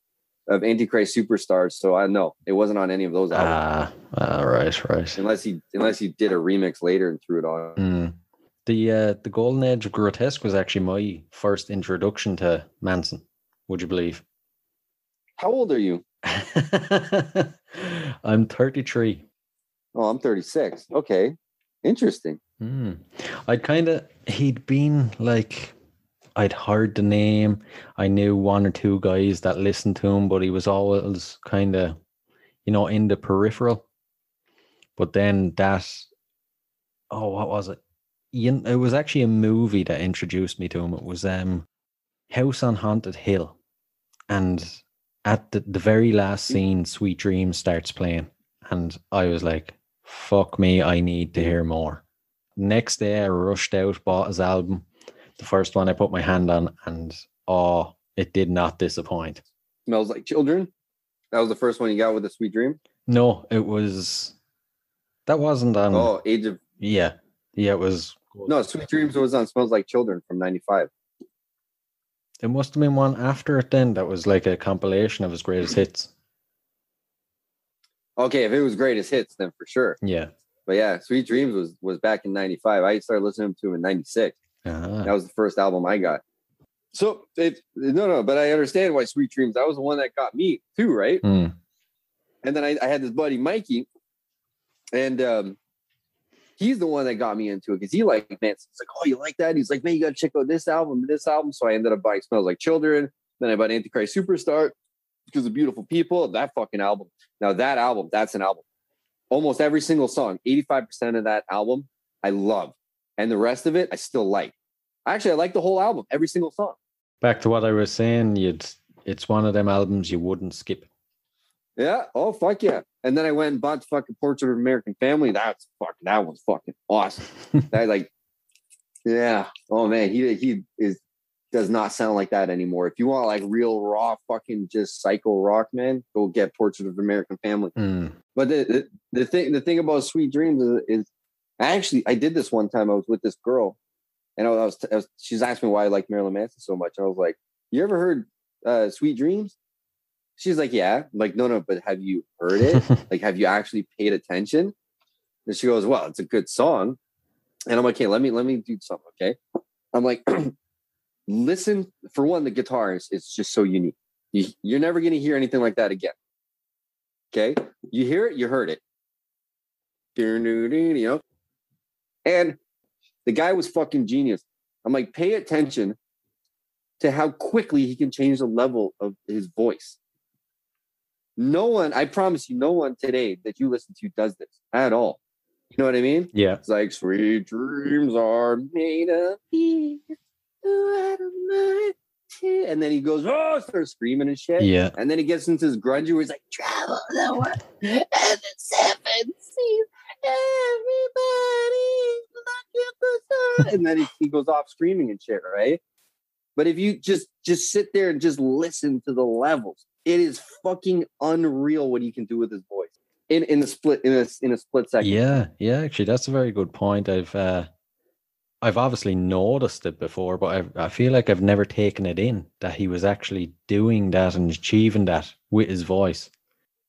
of Antichrist Superstars. So I know it wasn't on any of those albums. Ah, uh, right, right. Unless he unless he did a remix later and threw it on. Mm. The uh, the Golden Age of Grotesque was actually my first introduction to Manson. Would you believe? How old are you? I'm 33. Oh, I'm 36. Okay. Interesting. Mm. I'd kind of, he'd been like, I'd heard the name. I knew one or two guys that listened to him, but he was always kind of, you know, in the peripheral. But then that, oh, what was it? It was actually a movie that introduced me to him. It was um, House on Haunted Hill. And at the, the very last scene, Sweet Dreams starts playing. And I was like, fuck me, I need to hear more. Next day, I rushed out, bought his album, the first one I put my hand on, and oh, it did not disappoint. Smells like children. That was the first one you got with a sweet dream. No, it was. That wasn't on. Oh, Age of. Yeah, yeah, it was. No, Sweet Dreams was on Smells Like Children from '95. There must have been one after it then that was like a compilation of his greatest hits. Okay, if it was greatest hits, then for sure. Yeah. But yeah, Sweet Dreams was was back in '95. I started listening to him in '96. Uh-huh. That was the first album I got. So it no no, but I understand why Sweet Dreams. That was the one that got me too, right? Mm. And then I, I, had this buddy Mikey, and um, he's the one that got me into it because he like man, it's like oh you like that? He's like man, you got to check out this album, this album. So I ended up buying Smells Like Children. Then I bought Antichrist Superstar because of Beautiful People. That fucking album. Now that album, that's an album. Almost every single song, 85% of that album, I love. And the rest of it, I still like. Actually, I like the whole album, every single song. Back to what I was saying, you'd it's one of them albums you wouldn't skip. Yeah. Oh fuck yeah. And then I went and bought the fucking Portrait of American Family. That's fucking that was fucking awesome. I like, yeah. Oh man, he he is does not sound like that anymore. If you want like real raw fucking just psycho rock, man, go get Portrait of American Family. Mm. But the, the, the thing the thing about Sweet Dreams is, is actually I did this one time. I was with this girl, and I was, I was she's asked me why I like Marilyn Manson so much. I was like, "You ever heard uh, Sweet Dreams?" She's like, "Yeah." I'm like, "No, no, but have you heard it? like, have you actually paid attention?" And she goes, "Well, it's a good song." And I'm like, "Okay, let me let me do something." Okay, I'm like. listen for one the guitar is, is just so unique you, you're never going to hear anything like that again okay you hear it you heard it you know and the guy was fucking genius i'm like pay attention to how quickly he can change the level of his voice no one i promise you no one today that you listen to does this at all you know what i mean yeah it's like sweet dreams are made of and then he goes, oh, starts screaming and shit. Yeah. And then he gets into his grunge where he's like, travel the world and the seven seas. Everybody look at the sun. And then he, he goes off screaming and shit, right? But if you just just sit there and just listen to the levels, it is fucking unreal what he can do with his voice in in a split in a in a split second. Yeah, yeah. Actually, that's a very good point. I've uh, I've obviously noticed it before, but I've, I feel like I've never taken it in that he was actually doing that and achieving that with his voice.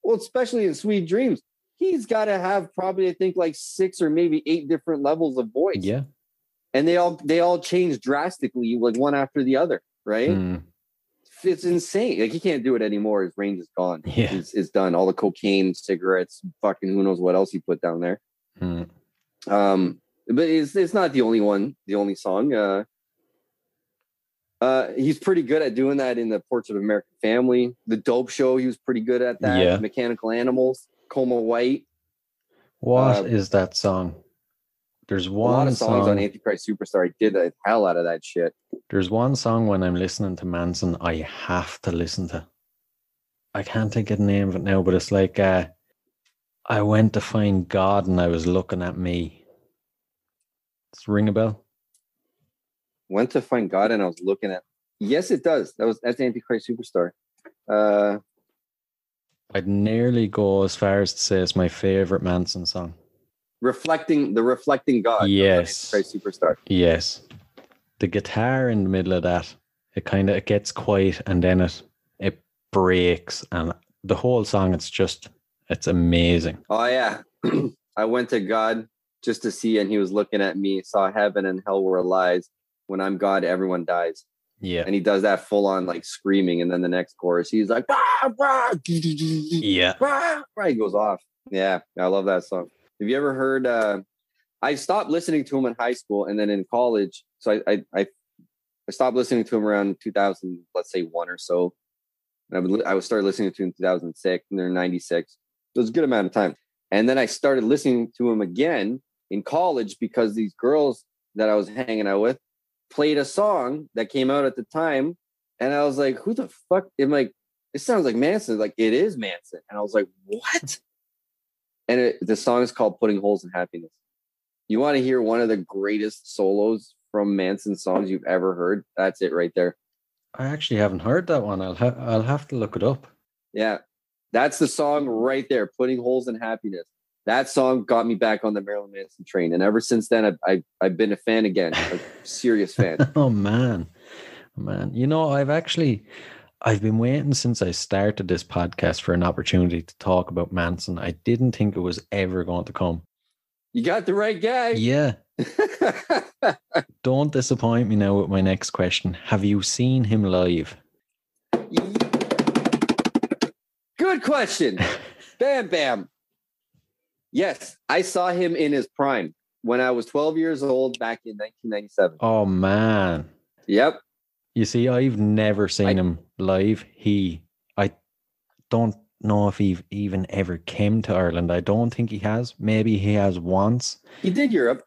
Well, especially in Sweet Dreams, he's got to have probably I think like six or maybe eight different levels of voice. Yeah, and they all they all change drastically, like one after the other, right? Mm. It's insane. Like he can't do it anymore. His range is gone. Yeah. It's, it's done. All the cocaine, cigarettes, fucking who knows what else he put down there. Hmm. Um, but it's it's not the only one, the only song. Uh, uh, he's pretty good at doing that in the Portrait of American Family, the Dope Show. He was pretty good at that. Yeah. Mechanical Animals, Coma White. What is Uh, that song? There's A lot one of songs song. on Antichrist Superstar. I did the hell out of that shit. There's one song when I'm listening to Manson I have to listen to. I can't think of the name of it now, but it's like uh, I went to find God and I was looking at me. It's ring a bell? Went to find God and I was looking at. Yes, it does. That was that's Antichrist Superstar. Uh, I'd nearly go as far as to say it's my favorite Manson song. Reflecting the reflecting God. Yes. Antichrist Superstar. Yes. The guitar in the middle of that, it kind of it gets quiet and then it it breaks and the whole song it's just it's amazing. Oh yeah, I went to God just to see, and He was looking at me. Saw heaven and hell were lies. When I'm God, everyone dies. Yeah. And He does that full on like screaming, and then the next chorus, He's like, "Ah, ah, Yeah. ah," ah," He goes off. Yeah, I love that song. Have you ever heard? uh I stopped listening to him in high school, and then in college. So I I I, I stopped listening to him around 2000, let's say one or so. And I would I start listening to him in 2006, and they're 96. It was a good amount of time. And then I started listening to him again in college because these girls that I was hanging out with played a song that came out at the time. And I was like, who the fuck? I'm like, it sounds like Manson. Like, it is Manson. And I was like, what? And it, the song is called Putting Holes in Happiness. You want to hear one of the greatest solos from Manson songs you've ever heard? That's it right there. I actually haven't heard that one. I'll ha- I'll have to look it up. Yeah. That's the song right there, Putting Holes in Happiness. That song got me back on the Marilyn Manson train. And ever since then, I've, I've, I've been a fan again, a serious fan. oh man. Oh, man. You know, I've actually I've been waiting since I started this podcast for an opportunity to talk about Manson. I didn't think it was ever going to come. You got the right guy. Yeah. Don't disappoint me now with my next question. Have you seen him live? Good question. bam, bam. Yes, I saw him in his prime when I was 12 years old back in 1997. Oh man. Yep. You see, I've never seen I- him live. He I don't know if he even ever came to Ireland. I don't think he has. Maybe he has once. He did Europe.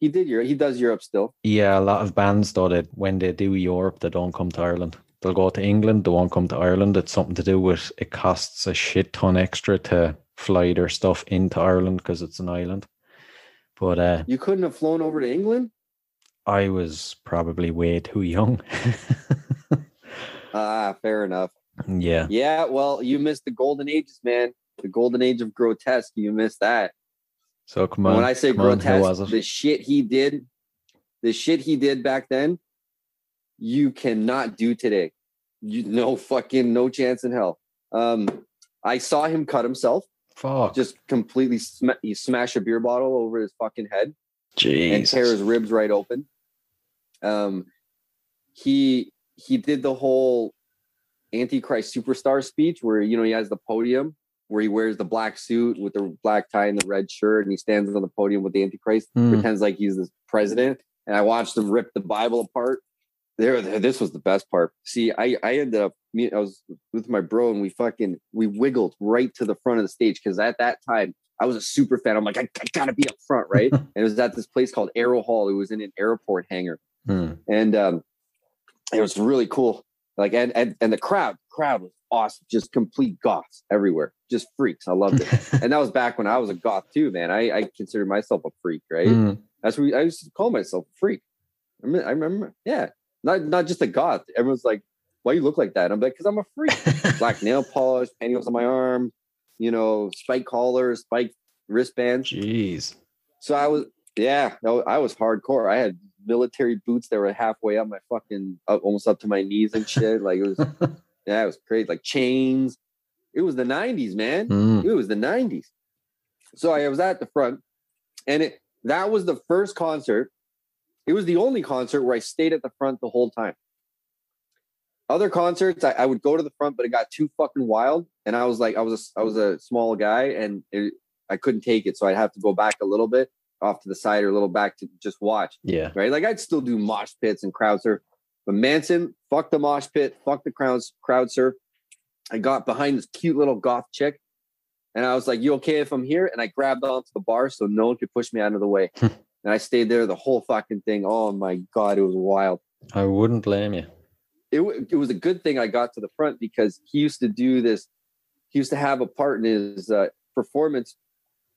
He did Europe. He does Europe still. Yeah, a lot of bands though that when they do Europe, they don't come to Ireland. They'll go to England, they won't come to Ireland. It's something to do with it costs a shit ton extra to fly their stuff into Ireland because it's an island. But uh, You couldn't have flown over to England? I was probably way too young. Ah, fair enough. yeah. Yeah, well, you missed the golden ages, man. The golden age of grotesque. You missed that. So come on. when I say come on, grotesque, the shit he did, the shit he did back then, you cannot do today. You no fucking no chance in hell. Um, I saw him cut himself, Fuck. just completely. Sm- he smashed a beer bottle over his fucking head and tear his ribs right open. Um, he he did the whole Antichrist superstar speech where you know he has the podium where he wears the black suit with the black tie and the red shirt, and he stands on the podium with the Antichrist, Hmm. pretends like he's the president. And I watched him rip the Bible apart. There, this was the best part. See, I I ended up me I was with my bro and we fucking we wiggled right to the front of the stage because at that time I was a super fan. I'm like I, I gotta be up front, right? and it was at this place called Arrow Hall. It was in an airport hangar, Hmm. and um, it was really cool. Like and and and the crowd crowd was awesome, just complete goths everywhere, just freaks. I loved it. and that was back when I was a goth too, man. I I consider myself a freak, right? Hmm. That's what we, I used to call myself a freak. I remember, I remember, yeah, not not just a goth. Everyone's like, "Why you look like that?" I'm like, "Cause I'm a freak." Black nail polish, pantyhose on my arm, you know, spike collars, spike wristbands. Jeez. So I was, yeah, I was hardcore. I had military boots that were halfway up my fucking, up, almost up to my knees and shit. Like it was, yeah, it was crazy. Like chains. It was the '90s, man. Hmm. It was the 90s. So I was at the front, and it that was the first concert. It was the only concert where I stayed at the front the whole time. other concerts, I, I, would go to the front, but it got too fucking wild, and I was like, I was a, I was a small guy, and it, I couldn't take it, so I'd have to go back a little bit off to the side or a little back to just watch. Yeah, right. Like I'd still do mosh pits and crowd surf, but Manson, fuck the mosh pit, fuck the crowd crowd surf. I got behind this cute little goth chick, and I was like, "You okay if I'm here?" And I grabbed onto the bar so no one could push me out of the way, and I stayed there the whole fucking thing. Oh my god, it was wild. I wouldn't blame you it, it was a good thing I got to the front because he used to do this. He used to have a part in his uh, performance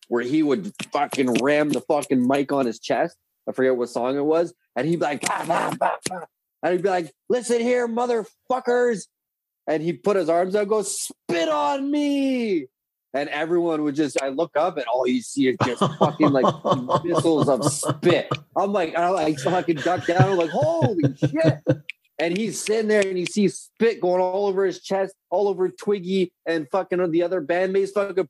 where he would fucking ram the fucking mic on his chest. I forget what song it was. And he'd be like, bah, bah, bah, and he'd be like, listen here, motherfuckers. And he'd put his arms out, go, spit on me. And everyone would just, I look up and all you see is just fucking like missiles of spit. I'm like, I like fucking duck down. I'm like, holy shit and he's sitting there and he sees spit going all over his chest, all over Twiggy and fucking the other bandmates fucking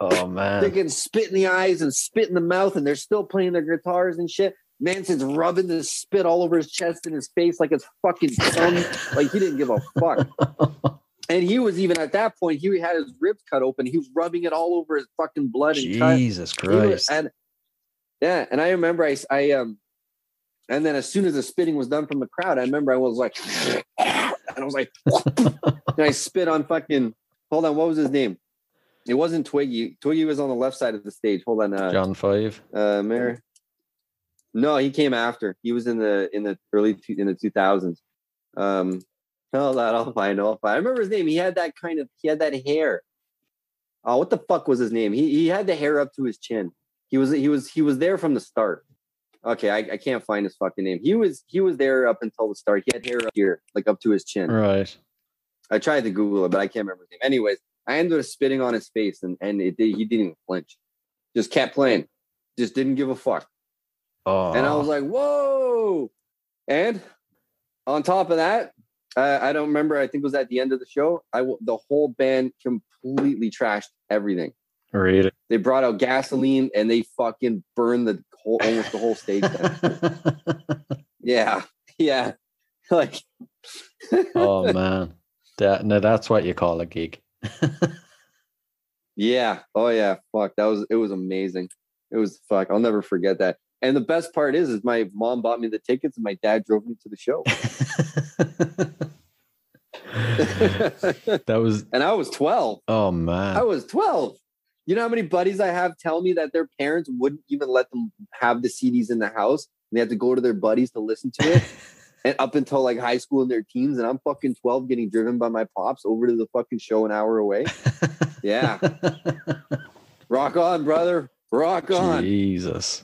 Oh man. They're getting spit in the eyes and spit in the mouth, and they're still playing their guitars and shit. Manson's rubbing the spit all over his chest and his face like it's fucking tongue. like he didn't give a fuck. And he was even at that point, he had his ribs cut open. He was rubbing it all over his fucking blood and Jesus cut. Christ. Was, and yeah, and I remember I I um and then as soon as the spitting was done from the crowd, I remember I was like, and I was like, and I spit on fucking. Hold on, what was his name? It wasn't Twiggy. Twiggy was on the left side of the stage. Hold on, uh, John Five. Uh, Mayor. No, he came after. He was in the in the early two, in the two thousands. Um, hold on, I'll find. I'll find. I remember his name. He had that kind of. He had that hair. Oh, what the fuck was his name? He he had the hair up to his chin. He was he was he was there from the start. Okay, I, I can't find his fucking name. He was he was there up until the start. He had hair up here, like up to his chin. Right. I tried to Google it, but I can't remember his name. Anyways, I ended up spitting on his face, and and it did, he didn't even flinch. Just kept playing. Just didn't give a fuck. Oh. And I was like, whoa. And on top of that, uh, I don't remember. I think it was at the end of the show. I the whole band completely trashed everything. Really? They brought out gasoline and they fucking burned the whole almost the whole stage. yeah, yeah. Like, oh man, that no, that's what you call a gig. Yeah. Oh yeah. Fuck. That was it. Was amazing. It was fuck. I'll never forget that. And the best part is, is my mom bought me the tickets and my dad drove me to the show. that was and I was 12. Oh man. I was 12. You know how many buddies I have tell me that their parents wouldn't even let them have the CDs in the house and they had to go to their buddies to listen to it. and up until like high school and their teens, and I'm fucking 12 getting driven by my pops over to the fucking show an hour away. Yeah. Rock on, brother. Rock on. Jesus.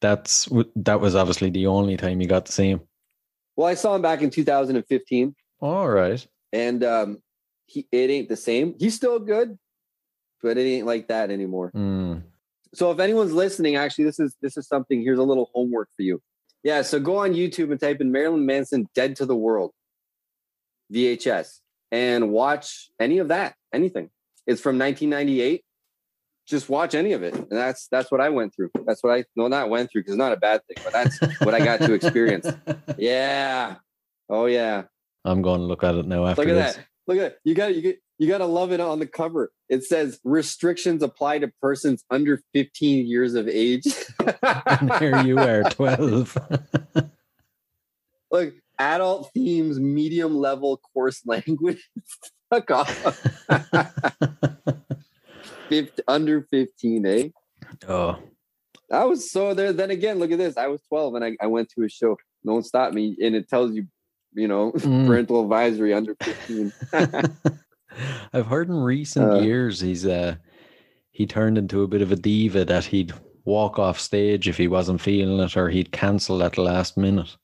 That's that was obviously the only time you got to see him. Well, I saw him back in 2015. All right. And um he it ain't the same. He's still good but it ain't like that anymore. Mm. So if anyone's listening, actually, this is this is something. Here's a little homework for you. Yeah, so go on YouTube and type in Marilyn Manson "Dead to the World" VHS and watch any of that. Anything. It's from 1998. Just watch any of it, and that's that's what I went through. That's what I no not went through because it's not a bad thing, but that's what I got to experience. Yeah. Oh yeah. I'm going to look at it now after. Look at this. that. Look at it. You got you get you got to love it on the cover. It says restrictions apply to persons under 15 years of age. and here you are, 12. Look, adult themes, medium level course language. Fuck off. 50, under 15, eh? Oh. I was so there. Then again, look at this. I was 12 and I, I went to a show. Don't stop me. And it tells you, you know, mm. parental advisory under 15. I've heard in recent uh, years he's uh he turned into a bit of a diva that he'd walk off stage if he wasn't feeling it or he'd cancel at the last minute.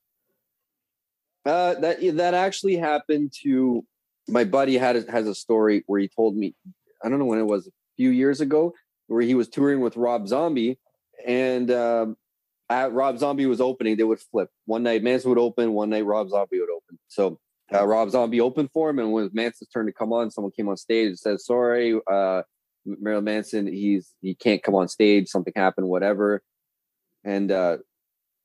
Uh, that that actually happened to my buddy had a, has a story where he told me I don't know when it was a few years ago where he was touring with Rob Zombie and um, Rob Zombie was opening they would flip one night Manson would open one night Rob Zombie would open so uh, Rob Zombie opened for him, and when Manson's turn to come on, someone came on stage and said, "Sorry, uh, Marilyn Manson, he's he can't come on stage. Something happened, whatever." And uh,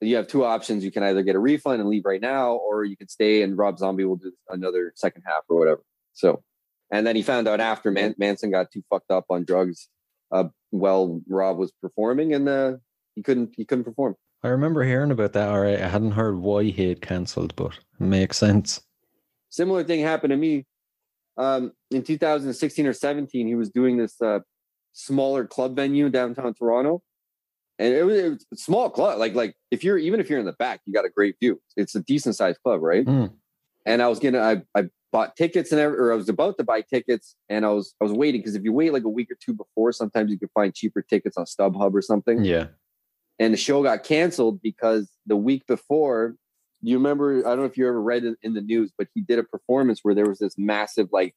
you have two options. You can either get a refund and leave right now, or you can stay and Rob Zombie will do another second half or whatever. So, and then he found out after Man- Manson got too fucked up on drugs, uh, while Rob was performing, and uh, he couldn't he couldn't perform. I remember hearing about that. Or I hadn't heard why he had cancelled, but it makes sense. Similar thing happened to me um, in 2016 or 17. He was doing this uh, smaller club venue downtown Toronto, and it was, it was, a small club. Like like if you're even if you're in the back, you got a great view. It's a decent sized club, right? Mm. And I was gonna I I bought tickets and every, or I was about to buy tickets, and I was I was waiting because if you wait like a week or two before, sometimes you can find cheaper tickets on StubHub or something. Yeah. And the show got canceled because the week before, you remember? I don't know if you ever read it in the news, but he did a performance where there was this massive like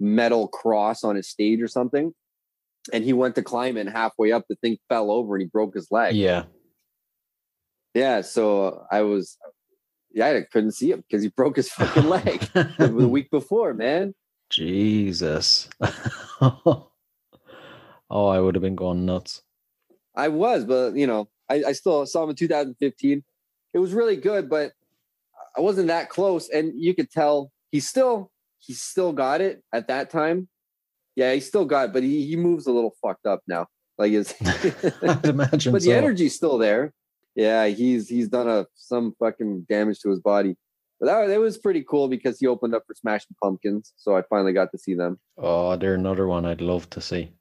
metal cross on his stage or something and he went to climb and halfway up the thing fell over and he broke his leg Yeah. yeah so i was yeah i couldn't see him because he broke his fucking leg the, the week before man Jesus. oh, I would have been going nuts. i was but you know I, I still saw him in 2015 it was really good but i wasn't that close and you could tell he still he still got it at that time yeah he still got it but he, he moves a little fucked up now like his I'd imagine but so. the energy's still there. Yeah, he's he's done a some fucking damage to his body. But that, that was pretty cool because he opened up for Smashing Pumpkins, so I finally got to see them. Oh, they're another one I'd love to see.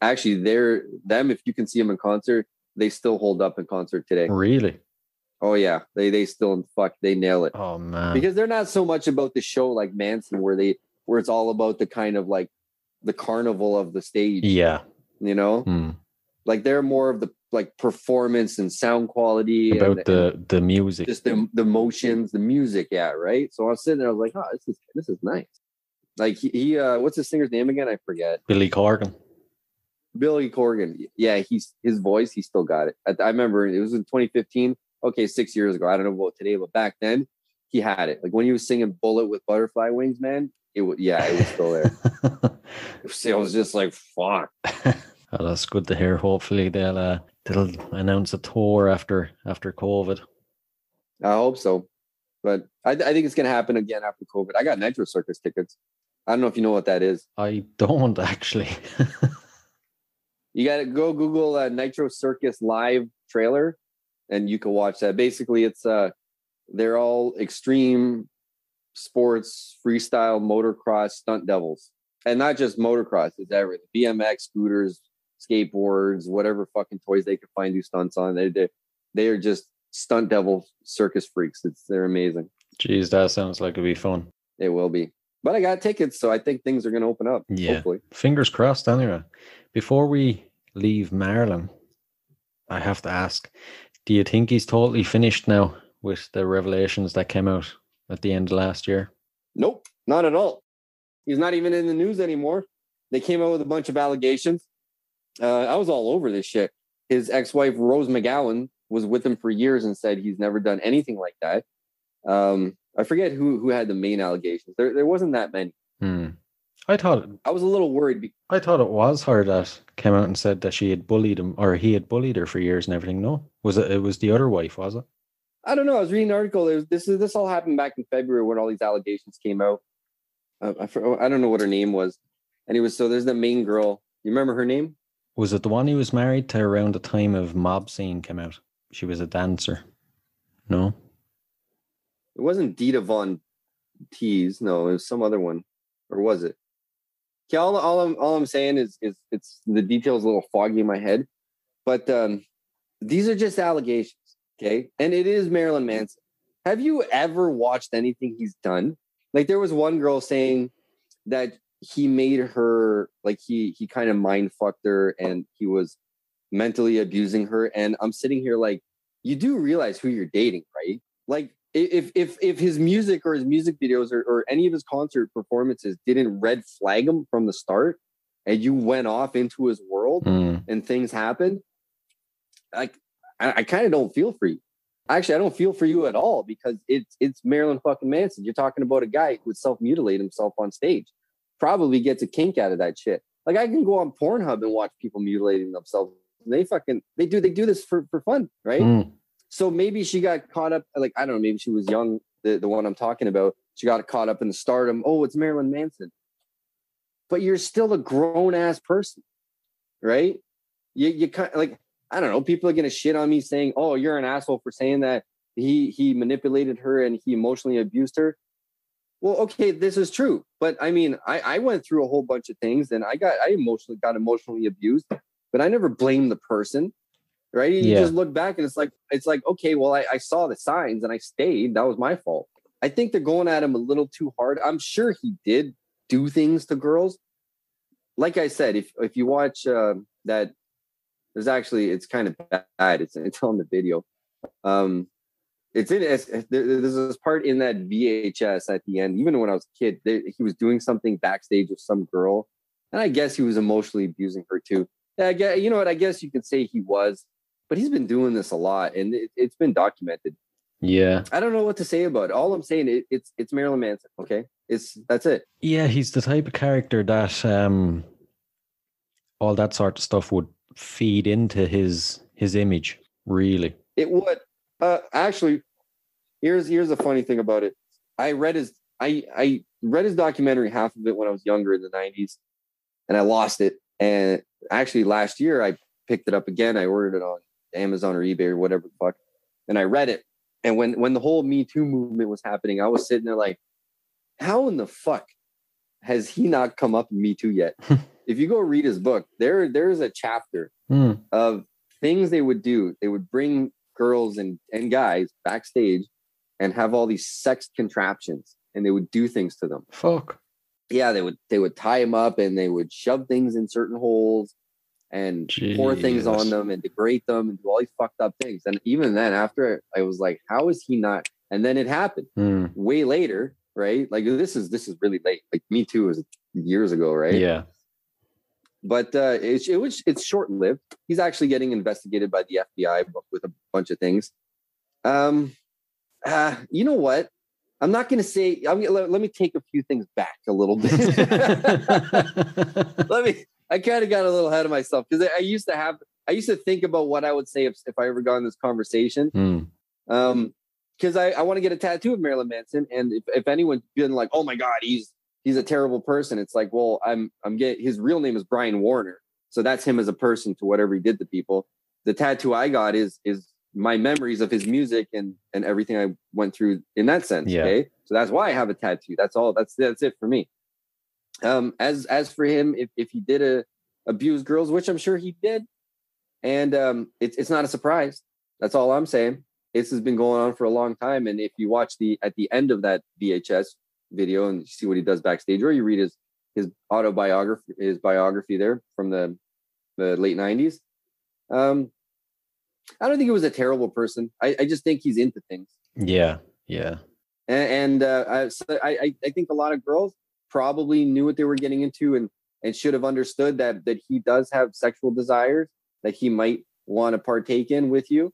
Actually, they're them. If you can see them in concert, they still hold up in concert today. Really? Oh yeah, they they still fuck they nail it Oh man. because they're not so much about the show like Manson, where they where it's all about the kind of like the carnival of the stage. yeah. you know, Hmm. like they're more of the like performance and sound quality About and the the music. just the the motions, the music, yeah, right. So I was sitting there, I was like, oh, this is this is nice. Like he, he uh what's the singer's name again? I forget. Billy Corgan. Billy Corgan. Yeah, he's his voice, he still got it. I, I remember it was in 2015. Okay, six years ago. I don't know about today, but back then he had it. Like when he was singing Bullet with Butterfly Wings, man, it was yeah, it was still there. So I was just like, fuck. Oh, that's good to hear. Hopefully they'll uh, they'll announce a tour after after COVID. I hope so. But I, I think it's gonna happen again after COVID. I got Nitro Circus tickets. I don't know if you know what that is. I don't actually. You got to go Google uh, Nitro Circus live trailer, and you can watch that. Basically, it's uh, they're all extreme sports, freestyle, motocross stunt devils, and not just motocross. It's everything: BMX, scooters, skateboards, whatever fucking toys they can find do stunts on. They they they are just stunt devil circus freaks. It's they're amazing. Jeez, that sounds like it'd be fun. It will be. But I got tickets, so I think things are going to open up. Yeah. Hopefully. Fingers crossed. Anyway, before we leave Marlon, I have to ask: Do you think he's totally finished now with the revelations that came out at the end of last year? Nope, not at all. He's not even in the news anymore. They came out with a bunch of allegations. Uh, I was all over this shit. His ex-wife Rose McGowan was with him for years and said he's never done anything like that. Um, I forget who who had the main allegations. There there wasn't that many. Hmm. I thought I was a little worried. I thought it was her that came out and said that she had bullied him or he had bullied her for years and everything. No, was it? It was the other wife, was it? I don't know. I was reading an article. Was, this is this all happened back in February when all these allegations came out. Uh, I, I don't know what her name was. Anyway, so there's the main girl. You remember her name? Was it the one he was married to around the time of Mob Scene came out? She was a dancer. No. It wasn't Dita Von Teese. No, it was some other one. Or was it? Okay, all, all I'm all I'm saying is is it's the details a little foggy in my head. But um these are just allegations. Okay. And it is Marilyn Manson. Have you ever watched anything he's done? Like there was one girl saying that he made her like he he kind of mind fucked her and he was mentally abusing her. And I'm sitting here like, you do realize who you're dating, right? Like if if if his music or his music videos or, or any of his concert performances didn't red flag him from the start and you went off into his world Hmm. and things happened, like I, I kind of don't feel for you. Actually, I don't feel for you at all because it's it's Marilyn fucking Manson. You're talking about a guy who would self mutilate himself on stage. Probably gets a kink out of that shit. Like I can go on Pornhub and watch people mutilating themselves. They fucking they do they do this for for fun, right? Hmm. So maybe she got caught up. Like I don't know. Maybe she was young. The the one I'm talking about. She got caught up in the stardom. Oh, it's Marilyn Manson. But you're still a grown ass person, right? You you kind of like I don't know. People are gonna shit on me saying, "Oh, you're an asshole for saying that." He he manipulated her and he emotionally abused her. Well, okay, this is true, but I mean, I I went through a whole bunch of things and I got I emotionally got emotionally abused, but I never blamed the person right? You yeah. just look back and it's like it's like okay, well, I, I saw the signs and I stayed. That was my fault. I think they're going at him a little too hard. I'm sure he did do things to girls. Like I said, if if you watch uh, that, there's actually it's kind of bad. It's it's on the video. Um, it's in it's, there's this part in that VHS at the end. Even when I was a kid, they, he was doing something backstage with some girl, and I guess he was emotionally abusing her too. Yeah, I guess, you know what? I guess you could say he was but he's been doing this a lot and it, has been documented. Yeah. I don't know what to say about it. All I'm saying it, it's it's Marilyn Manson. Okay. It's that's it. Yeah, he's the type of character that um all that sort of stuff would feed into his his image, really. It would. Uh actually, here's here's a funny thing about it. I read his I I read his documentary half of it when I was younger in the 90s and I lost it. And actually last year I picked it up again. I ordered it on Amazon or eBay or whatever the fuck. And I read it. And when when the whole Me Too movement was happening, I was sitting there like, how in the fuck has he not come up in Me Too yet? if you go read his book, there there's a chapter mm. of things they would do. They would bring girls and, and guys backstage and have all these sex contraptions and they would do things to them. Fuck. Yeah, they would they would tie them up and they would shove things in certain holes and Jeez. pour things on them and degrade them and do all these fucked up things. And even then, after I was like, how is he not? And then it happened mm. way later, right? Like this is this is really late. Like Me Too was years ago, right? Yeah. But uh, it, it was it's short lived. He's actually getting investigated by the FBI with a bunch of things. Um, uh, you know what? I'm not going to say. I'm, let, let me take a few things back a little bit. let me I kind of got a little ahead of myself because I, I, used to have, I used to think about what I would say if, if I ever got in this conversation. Mm. Um, because I, I want to get a tattoo of Marilyn Manson, and if, if anyone's been like, oh my god, he's he's a terrible person, it's like, well, I'm I'm getting his real name is Brian Warner, so that's him as a person to whatever he did to people. The tattoo I got is is my memories of his music and and everything I went through in that sense. Yeah. Okay, so that's why I have a tattoo. That's all. That's that's it for me. Um, as as for him, if if he did a, uh, abuse girls, which I'm sure he did, and um, it's it's not a surprise. That's all I'm saying. This has been going on for a long time, and if you watch the at the end of that VHS video and you see what he does backstage, or you read his his autobiography, his biography there from the the late '90s. Um, I don't think he was a terrible person. I, I just think he's into things. Yeah, yeah. And, and uh, I, I I think a lot of girls probably knew what they were getting into and and should have understood that that he does have sexual desires that he might want to partake in with you.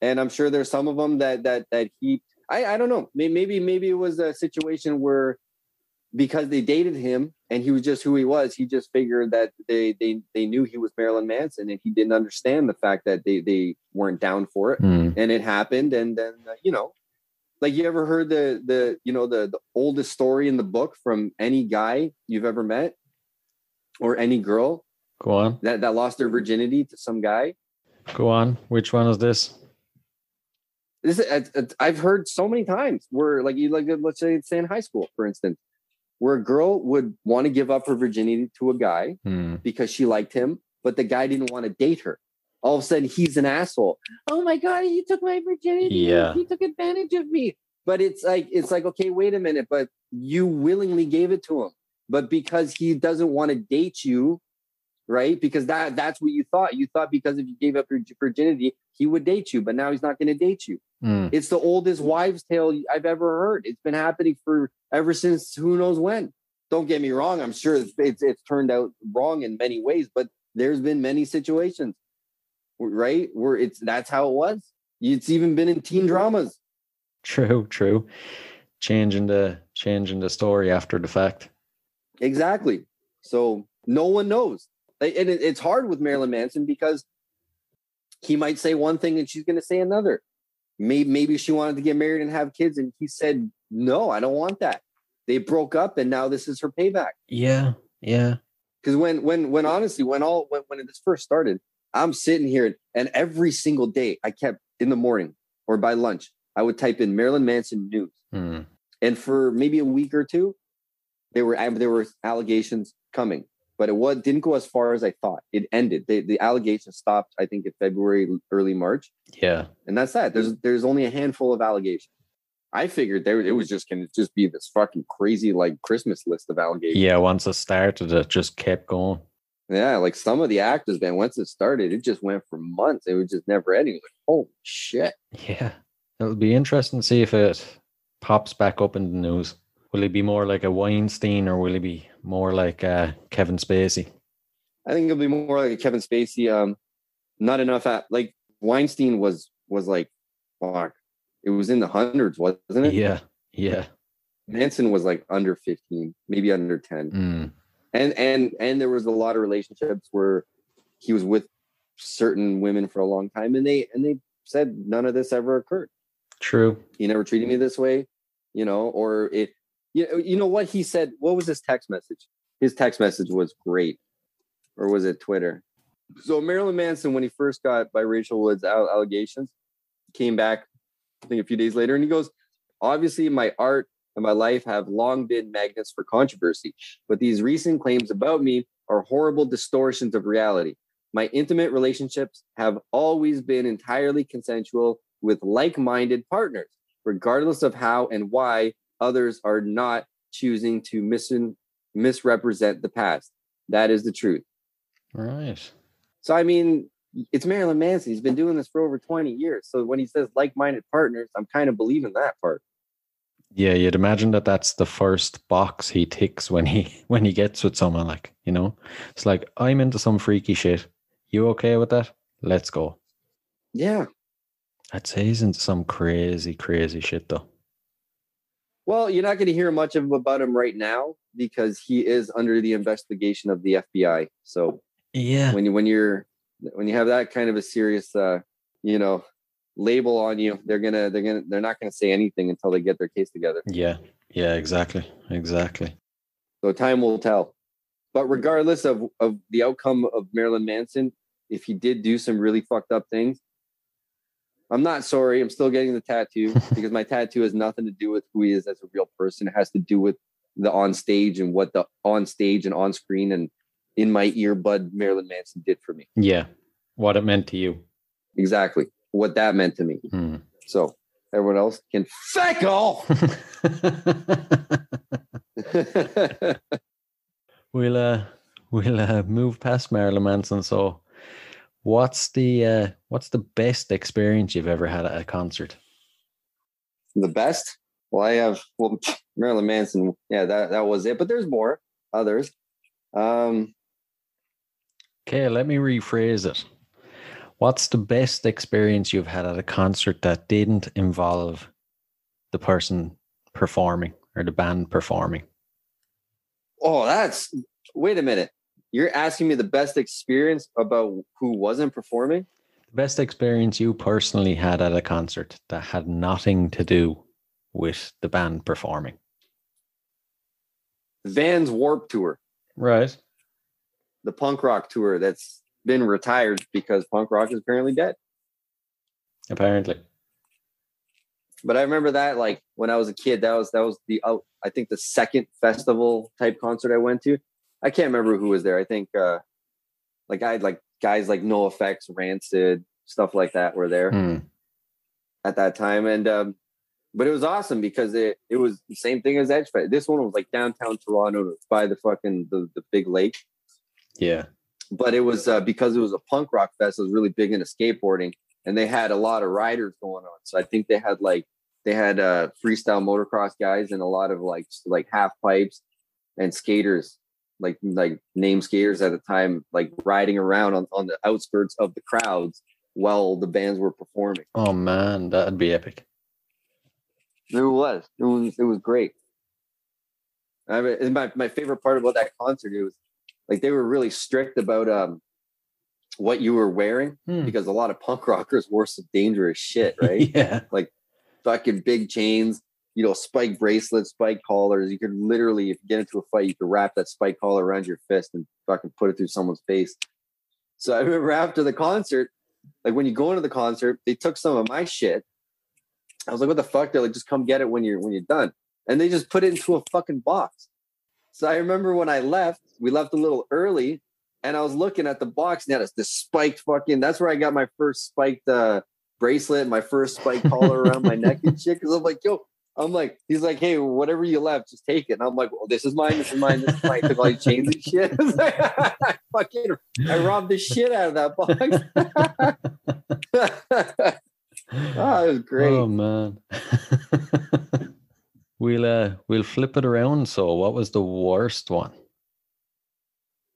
And i'm sure there's some of them that that that he i i don't know. Maybe maybe it was a situation where because they dated him and he was just who he was he just figured that they they they knew he was marilyn manson and he didn't understand the fact that they they weren't down for it. Mm. and it happened and then uh, you know like you ever heard the the you know the the oldest story in the book from any guy you've ever met? Or any girl? Go on. That that lost their virginity to some guy? Go on. Which one is this? This is, I've heard so many times where like you like let's say say in high school for instance where a girl would want to give up her virginity to a guy hmm. because she liked him but the guy didn't want to date her all of a sudden he's an asshole. Oh my god, he took my virginity. Yeah, he took advantage of me. But it's like it's like okay, wait a minute, but you willingly gave it to him. But because he doesn't want to date you, right? Because that that's what you thought. You thought because if you gave up your virginity, he would date you. But now he's not going to date you. Mm. It's the oldest wives' tale I've ever heard. It's been happening for ever since who knows when. Don't get me wrong. I'm sure it's, it's, it's turned out wrong in many ways, but there's been many situations right? Where it's that's how it was. It's even been in teen dramas. True, true. Changing the changing the story after the fact. Exactly. So no one knows, and it's hard with Marilyn Manson because he might say one thing and she's going to say another. maybe maybe she wanted to get married and have kids, and he said, "No, I don't want that." They broke up, and now this is her payback. Yeah, yeah. Because when when when honestly, when all when when this first started, I'm sitting here, and every single day I kept in the morning or by lunch, I would type in Marilyn Manson news, Hmm. and for maybe a week or two, there were there were allegations coming, but it was didn't go as far as I thought. It ended. They, the allegations stopped. I think in February, early March, Yeah. and that's that. There's there's only a handful of allegations. I figured there it was just gonna just be this fucking crazy like Christmas list of allegations. Yeah. Once it started, it just kept going. Yeah, like some of the actors, man, once it started, it just went for months. It was just never ending. It like, holy shit. Yeah. It'll be interesting to see if it pops back up in the news. Will he be more like a Weinstein or will he be more like uh, Kevin Spacey? I think it'll be more like a Kevin Spacey. Um, not enough at like Weinstein was was like fuck. It was in the hundreds, wasn't it? Yeah. Yeah. Manson was like under 15, maybe under 10. Mm. And and and there was a lot of relationships where he was with certain women for a long time and they and they said none of this ever occurred. True. he never treated me this way, you know, or it, you know, you know what he said. What was his text message? His text message was great, or was it Twitter? So Marilyn Manson, when he first got by Rachel Wood's allegations, came back, I think a few days later, and he goes, "Obviously, my art and my life have long been magnets for controversy, but these recent claims about me are horrible distortions of reality. My intimate relationships have always been entirely consensual with like minded partners, regardless of how and why others are not choosing to mis- misrepresent the past. That is the truth. Right. So, I mean, it's Marilyn Manson. He's been doing this for over 20 years. So, when he says like minded partners, I'm kind of believing that part. Yeah, you'd imagine that that's the first box he ticks when he when he gets with someone like, you know. It's like I'm into some freaky shit. You okay with that? Let's go. Yeah. I'd say he's into some crazy, crazy shit though. Well, you're not going to hear much of about him right now because he is under the investigation of the FBI. So, Yeah. when you when you're when you have that kind of a serious uh you know label on you they're gonna they're gonna they're not gonna say anything until they get their case together Yeah. Yeah, exactly. Exactly. so time will tell but regardless of of the outcome of marilyn manson if he did do some really fucked up things i'm not sorry i'm still getting the tattoo because my tattoo has nothing to do with who he is as a real person it has to do with the on stage and what the on stage and on screen and in my earbud marilyn manson did for me Yeah. What it meant to you. exactly what that meant to me. Hmm. So everyone else can fuck off. we'll uh we'll uh, move past Marilyn Manson. So what's the uh what's the best experience you've ever had at a concert? the best. Well, I have well Marilyn Manson. Yeah, that that was it. But there's more others. Um, Okay, let me rephrase it. What's the best experience you've had at a concert that didn't involve the person performing or the band performing? oh, that's wait a minute. You're asking me the best experience about who wasn't performing? The best experience you personally had at a concert that had nothing to do with the band performing. Vans Warped Tour, Right. the punk rock tour that's been retired because punk rock is apparently dead. Apparently. but I remember that like when I was a kid, that was that was the out I think the second festival type concert I went to. I can't remember who was there. I think uh like I had like guys like NOFX, Rancid, stuff like that were there Hmm. at that time. And um but it was awesome because it it was the same thing as Edge Fest. This one was like downtown Toronto, by the fucking the, the big lake. Yeah. But it was uh, because it was a punk rock fest, it was really big into skateboarding and they had a lot of riders going on. So I think they had like they had uh freestyle motocross guys and a lot of like like half pipes and skaters like like name skaters at the time like riding around on, on the outskirts of the crowds while the bands were performing Oh man, that'd be epic. it was it was it was great I mean, my, my favorite part about that concert it was like they were really strict about um what you were wearing Hmm. because a lot of punk rockers wore some dangerous shit, right? yeah. Like fucking big chains, you know, spike bracelets, spike collars. You could literally, if you get into a fight, you could wrap that spike collar around your fist and fucking put it through someone's face. So I remember after the concert, like when you go into the concert, they took some of my shit. I was like, what the fuck? They're like, just come get it when you're when you're done. And they just put it into a fucking box. So I remember when I left, we left a little early, and I was looking at the box and had this spiked fucking. That's where I got my first spiked uh, bracelet, my first spiked collar around my neck and shit. Because I'm like, yo, I'm like, he's like, hey, whatever you left, just take it. And I'm like, well, this is mine, this is mine, this is mine. Took all chains and shit. I fucking, I robbed the shit out of that box. oh, it was great. Oh man. we'll uh we'll flip it around. So what was the worst one?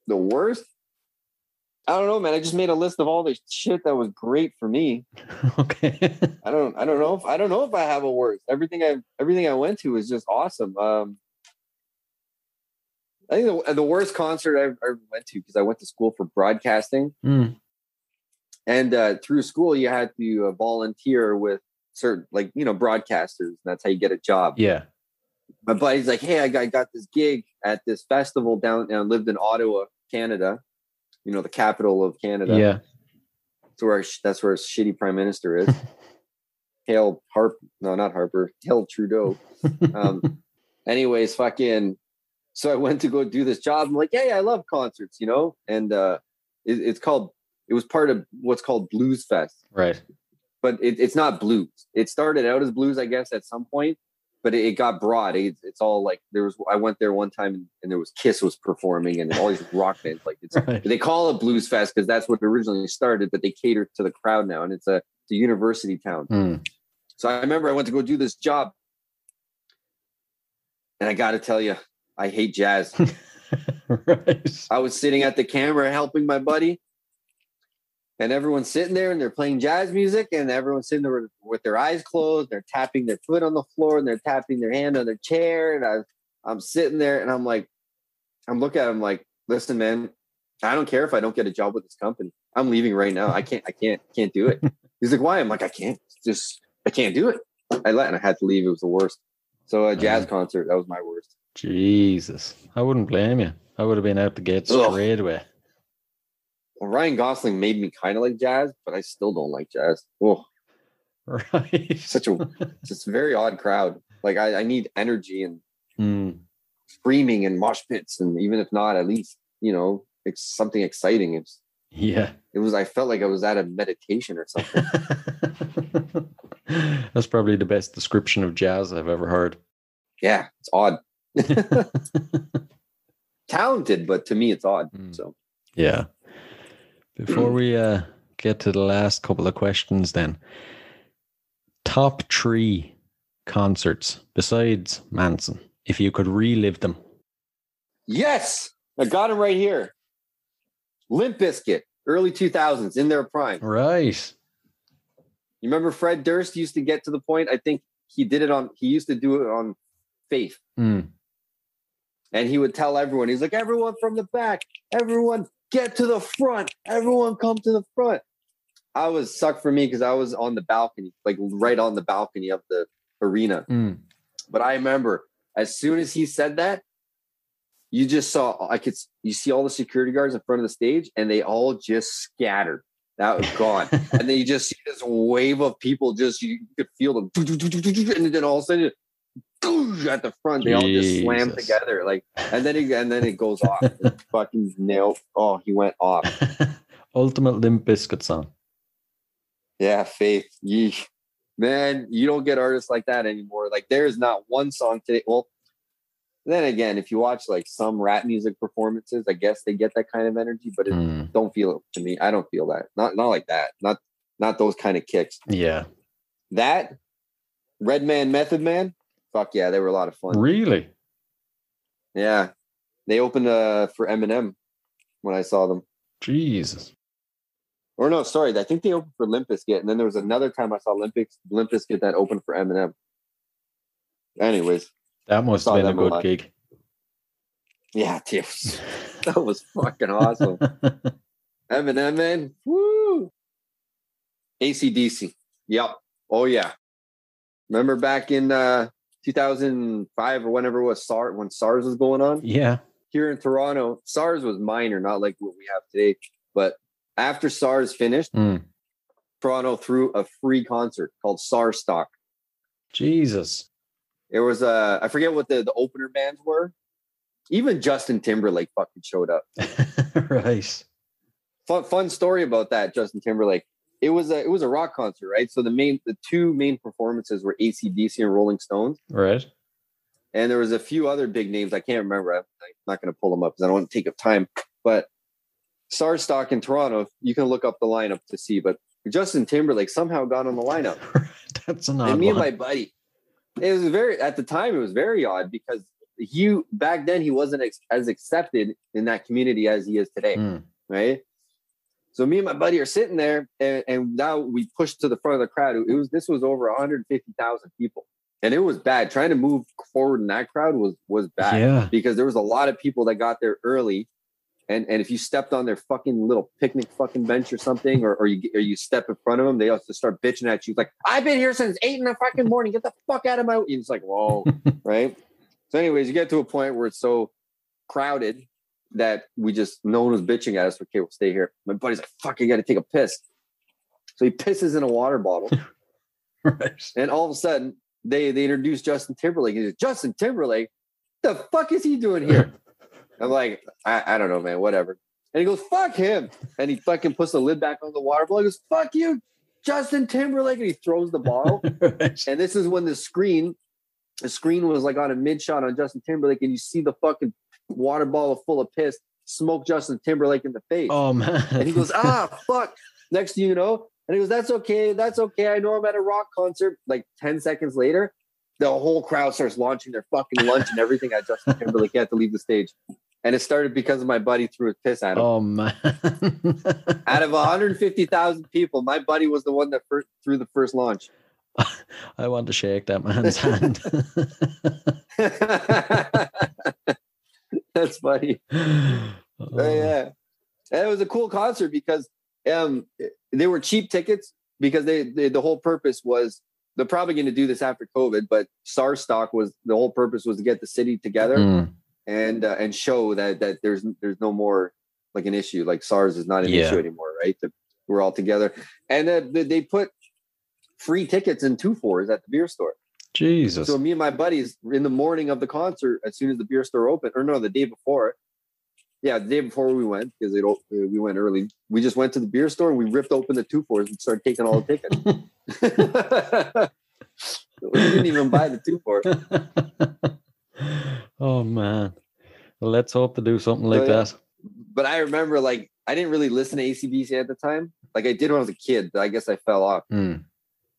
the worst? I don't know, man. I just made a list of all the shit that was great for me. okay. I don't I don't know if I don't know if I have a worst. Everything I everything I went to was just awesome. Um I think the, the worst concert I ever went to because I went to school for broadcasting, Mm, and uh, through school you had to uh, volunteer with certain like you know broadcasters. And that's how you get a job. yeah. My buddy's like, "Hey, I got, I got this gig at this festival down. I lived in Ottawa, Canada. You know, the capital of Canada. Yeah. That's where that's where shitty prime minister is. Hail Harper, no, not Harper. Hail Trudeau. Um, anyways, fucking. So I went to go do this job. I'm like, hey, I love concerts, you know, and uh, it, it's called. It was part of what's called Blues Fest, right. but it, it's not blues. It started out as blues, I guess, at some point, but it, it got broad. It, it's all like there was. I went there one time and, and there was Kiss was performing and all these rock bands. Like it's Right. they call it Blues Fest because that's what originally started, but they cater to the crowd now, and it's a it's a university town. Mm. So I remember I went to go do this job, and I got to tell you, I hate jazz. right. I was sitting at the camera helping my buddy, and everyone's sitting there and they're playing jazz music, and everyone's sitting there with, their eyes closed. They're tapping their foot on the floor and they're tapping their hand on their chair, and I, I'm sitting there and I'm like, I'm looking at him like, listen, man, I don't care if I don't get a job with this company. I'm leaving right now. I can't, I can't, can't do it. He's like, why? I'm like, I can't. Just, I can't do it. I let, and I had to leave. It was the worst. So a jazz Mm. concert, that was my worst. Jesus. I wouldn't blame you. I would have been out the gate Ugh. straight away. Ryan Gosling made me kind of like jazz, but I still don't like jazz. Oh, Right. such a it's just very odd crowd. Like I, I need energy and Mm. screaming and mosh pits, and even if not, at least you know it's something exciting. It's Yeah. it was. I felt like I was at a meditation or something. That's probably the best description of jazz I've ever heard. yeah, it's odd. Talented, but to me, it's odd. Mm. So Yeah. Before we uh, get to the last couple of questions, then, top three concerts besides Manson, if you could relive them. yes, I got him right here. Limp Bizkit, early two thousands, in their prime. Right. You remember Fred Durst used to get to the point. I think he did it on. He used to do it on Faith, Mm. And he would tell everyone. He's like, "Everyone from the back, everyone get to the front. Everyone come to the front." I was sucked for me because I was on the balcony, like right on the balcony of the arena. Mm. But I remember as soon as he said that, you just saw. I could. You see all the security guards in front of the stage, and they all just scattered. That was gone and then you just see this wave of people just you could feel them and then all of a sudden at the front. They all just slam together like and then it, and then it goes off. Fucking nail oh he went off. Ultimate Limp Bizkit song. yeah faith Yeesh. man you don't get artists like that anymore. Like there is not one song today. Well then again if you watch like some rap music performances i guess they get that kind of energy but it Mm. don't feel it to me i don't feel that. Not not like that. Not not those kind of kicks. Yeah. That Redman Method Man, fuck yeah, they were a lot of fun. Really? Yeah, they opened uh, for Eminem when I saw them. Jesus. Or no, sorry, I think they opened for Limp Bizkit, and then there was another time I saw Olympics Limp Bizkit that opened for Eminem. Anyways, That must have been a them a good gig. yeah, dude, that was fucking awesome. Eminem, man. Woo! ACDC. Yep. Oh yeah. Remember back in uh 2005 or whenever it was SARS when SARS was going on? Yeah. Here in Toronto, SARS was minor, not like what we have today. But after SARS finished, Mm. Toronto threw a free concert called SARS Stock. Jesus. It was uh I forget what the, the opener bands were. Even Justin Timberlake fucking showed up. right. Fun fun story about that, Justin Timberlake. It was a it was a rock concert, right? So the main the two main performances were ACDC and Rolling Stones. Right. And there was a few other big names. I can't remember. I'm not going to pull them up because I don't want to take up time. But SARS stock in Toronto, you can look up the lineup to see. But Justin Timberlake somehow got on the lineup. That's an odd and me one. and my buddy, it was very at the time it was very odd because he back then he wasn't ex- as accepted in that community as he is today, Mm. right? So me and my buddy are sitting there, and, and now we pushed to the front of the crowd. It was this was over 150,000 people, and it was bad. Trying to move forward in that crowd was was bad Yeah. because there was a lot of people that got there early. And, and if you stepped on their fucking little picnic fucking bench or something, or, or you or you step in front of them, they also start bitching at you like, "I've been here since eight in the fucking morning. Get the fuck out of my!" It's like, whoa, right? So, anyways, you get to a point where it's so crowded that we just no one was bitching at us. Okay, we'll stay here. My buddy's like, "Fuck, I got to take a piss." So he pisses in a water bottle, right. and all of a sudden they they introduce Justin Timberlake. He's like, Justin Timberlake, the fuck is he doing here? I'm like, I, I don't know, man, whatever. And he goes, fuck him. And he fucking puts the lid back on the water bottle. He goes, fuck you, Justin Timberlake. And he throws the bottle. right. and this is when the screen, the screen was like on a mid shot on Justin Timberlake, and you see the fucking water bottle full of piss smoke Justin Timberlake in the face. Oh man. And he goes, ah, fuck. Next thing you know, and he goes, that's okay. That's okay. I know I'm at a rock concert. Like 10 seconds later, the whole crowd starts launching their fucking lunch and everything at Justin Timberlake. He had to leave the stage. And it started because of my buddy threw his piss at him. Oh man. Out of 150,000 people, my buddy was the one that first threw the first launch. I want to shake that man's hand. That's funny. oh, yeah. And it was a cool concert because um they were cheap tickets because they, they the whole purpose was they're probably going to do this after COVID, but SARS stock was the whole purpose was to get the city together Mm, and uh, and show that that there's there's no more like an issue like SARS is not an Yeah. issue anymore, right? That we're all together, and uh, they put free tickets in two fours at the beer store. Jesus. So me and my buddies in the morning of the concert, as soon as the beer store opened, or no, the day before. Yeah, the day before we went because it op- we went early. We just went to the beer store and we ripped open the two fours and started taking all the tickets. we didn't even buy the two four. oh man. Well, let's hope to do something like Oh, yeah. that. But I remember like I didn't really listen to ACDC at the time. Like I did when I was a kid, but I guess I fell off. Mm,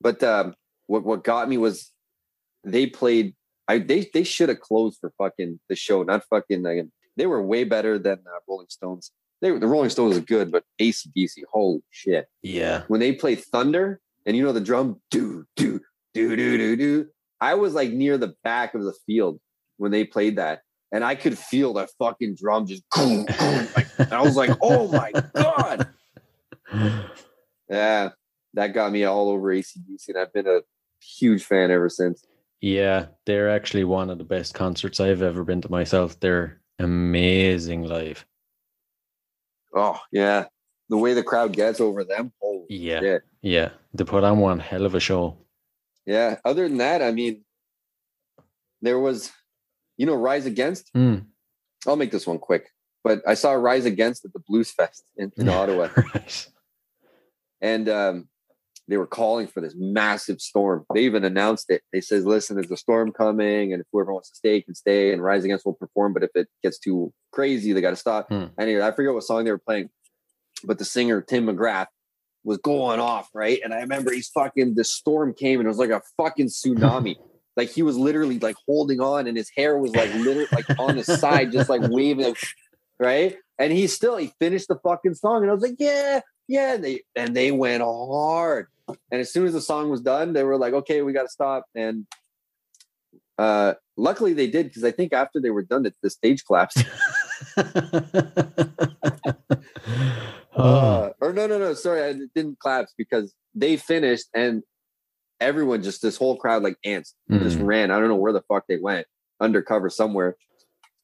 But um, what what got me was they played. I they they should have closed for fucking the show, not fucking. Like, they were way better than uh, Rolling Stones. They the Rolling Stones are good, but ACDC, holy shit! yeah. When they play Thunder, and you know the drum, do do do do do do. I was like near the back of the field when they played that, and I could feel that fucking drum just. Boom, boom, like, and I was like, oh my god! Yeah, that got me all over ACDC, and I've been a huge fan ever since. Yeah, they're actually one of the best concerts I've ever been to myself. They're amazing live. Oh yeah, the way the crowd gets over them. Holy Yeah. shit. Yeah. They put on one hell of a show. Yeah. Other than that, I mean, there was, you know, Rise Against. Mm. I'll make this one quick, but I saw Rise Against at the Blues Fest in, in Ottawa, Right. and um, they were calling for this massive storm. They even announced it. They says, "Listen, there's a storm coming, and if whoever wants to stay can stay, and Rise Against will perform. But if it gets too crazy, they got to stop." Hmm. Anyway, I forget what song they were playing, but the singer Tim McIlrath was going off, right? And I remember he's fucking. The storm came, and it was like a fucking tsunami. like he was literally like holding on, and his hair was like literally like on his side, just like waving, right? And he still he finished the fucking song, and I was like, yeah, yeah. And they and they went hard. And as soon as the song was done, they were like, okay, we got to stop. And uh, luckily they did because I think after they were done, the, the stage collapsed. Uh, or no, no, no. Sorry, I didn't collapse because they finished and everyone just this whole crowd like ants just Mm. ran. I don't know where the fuck they went undercover somewhere,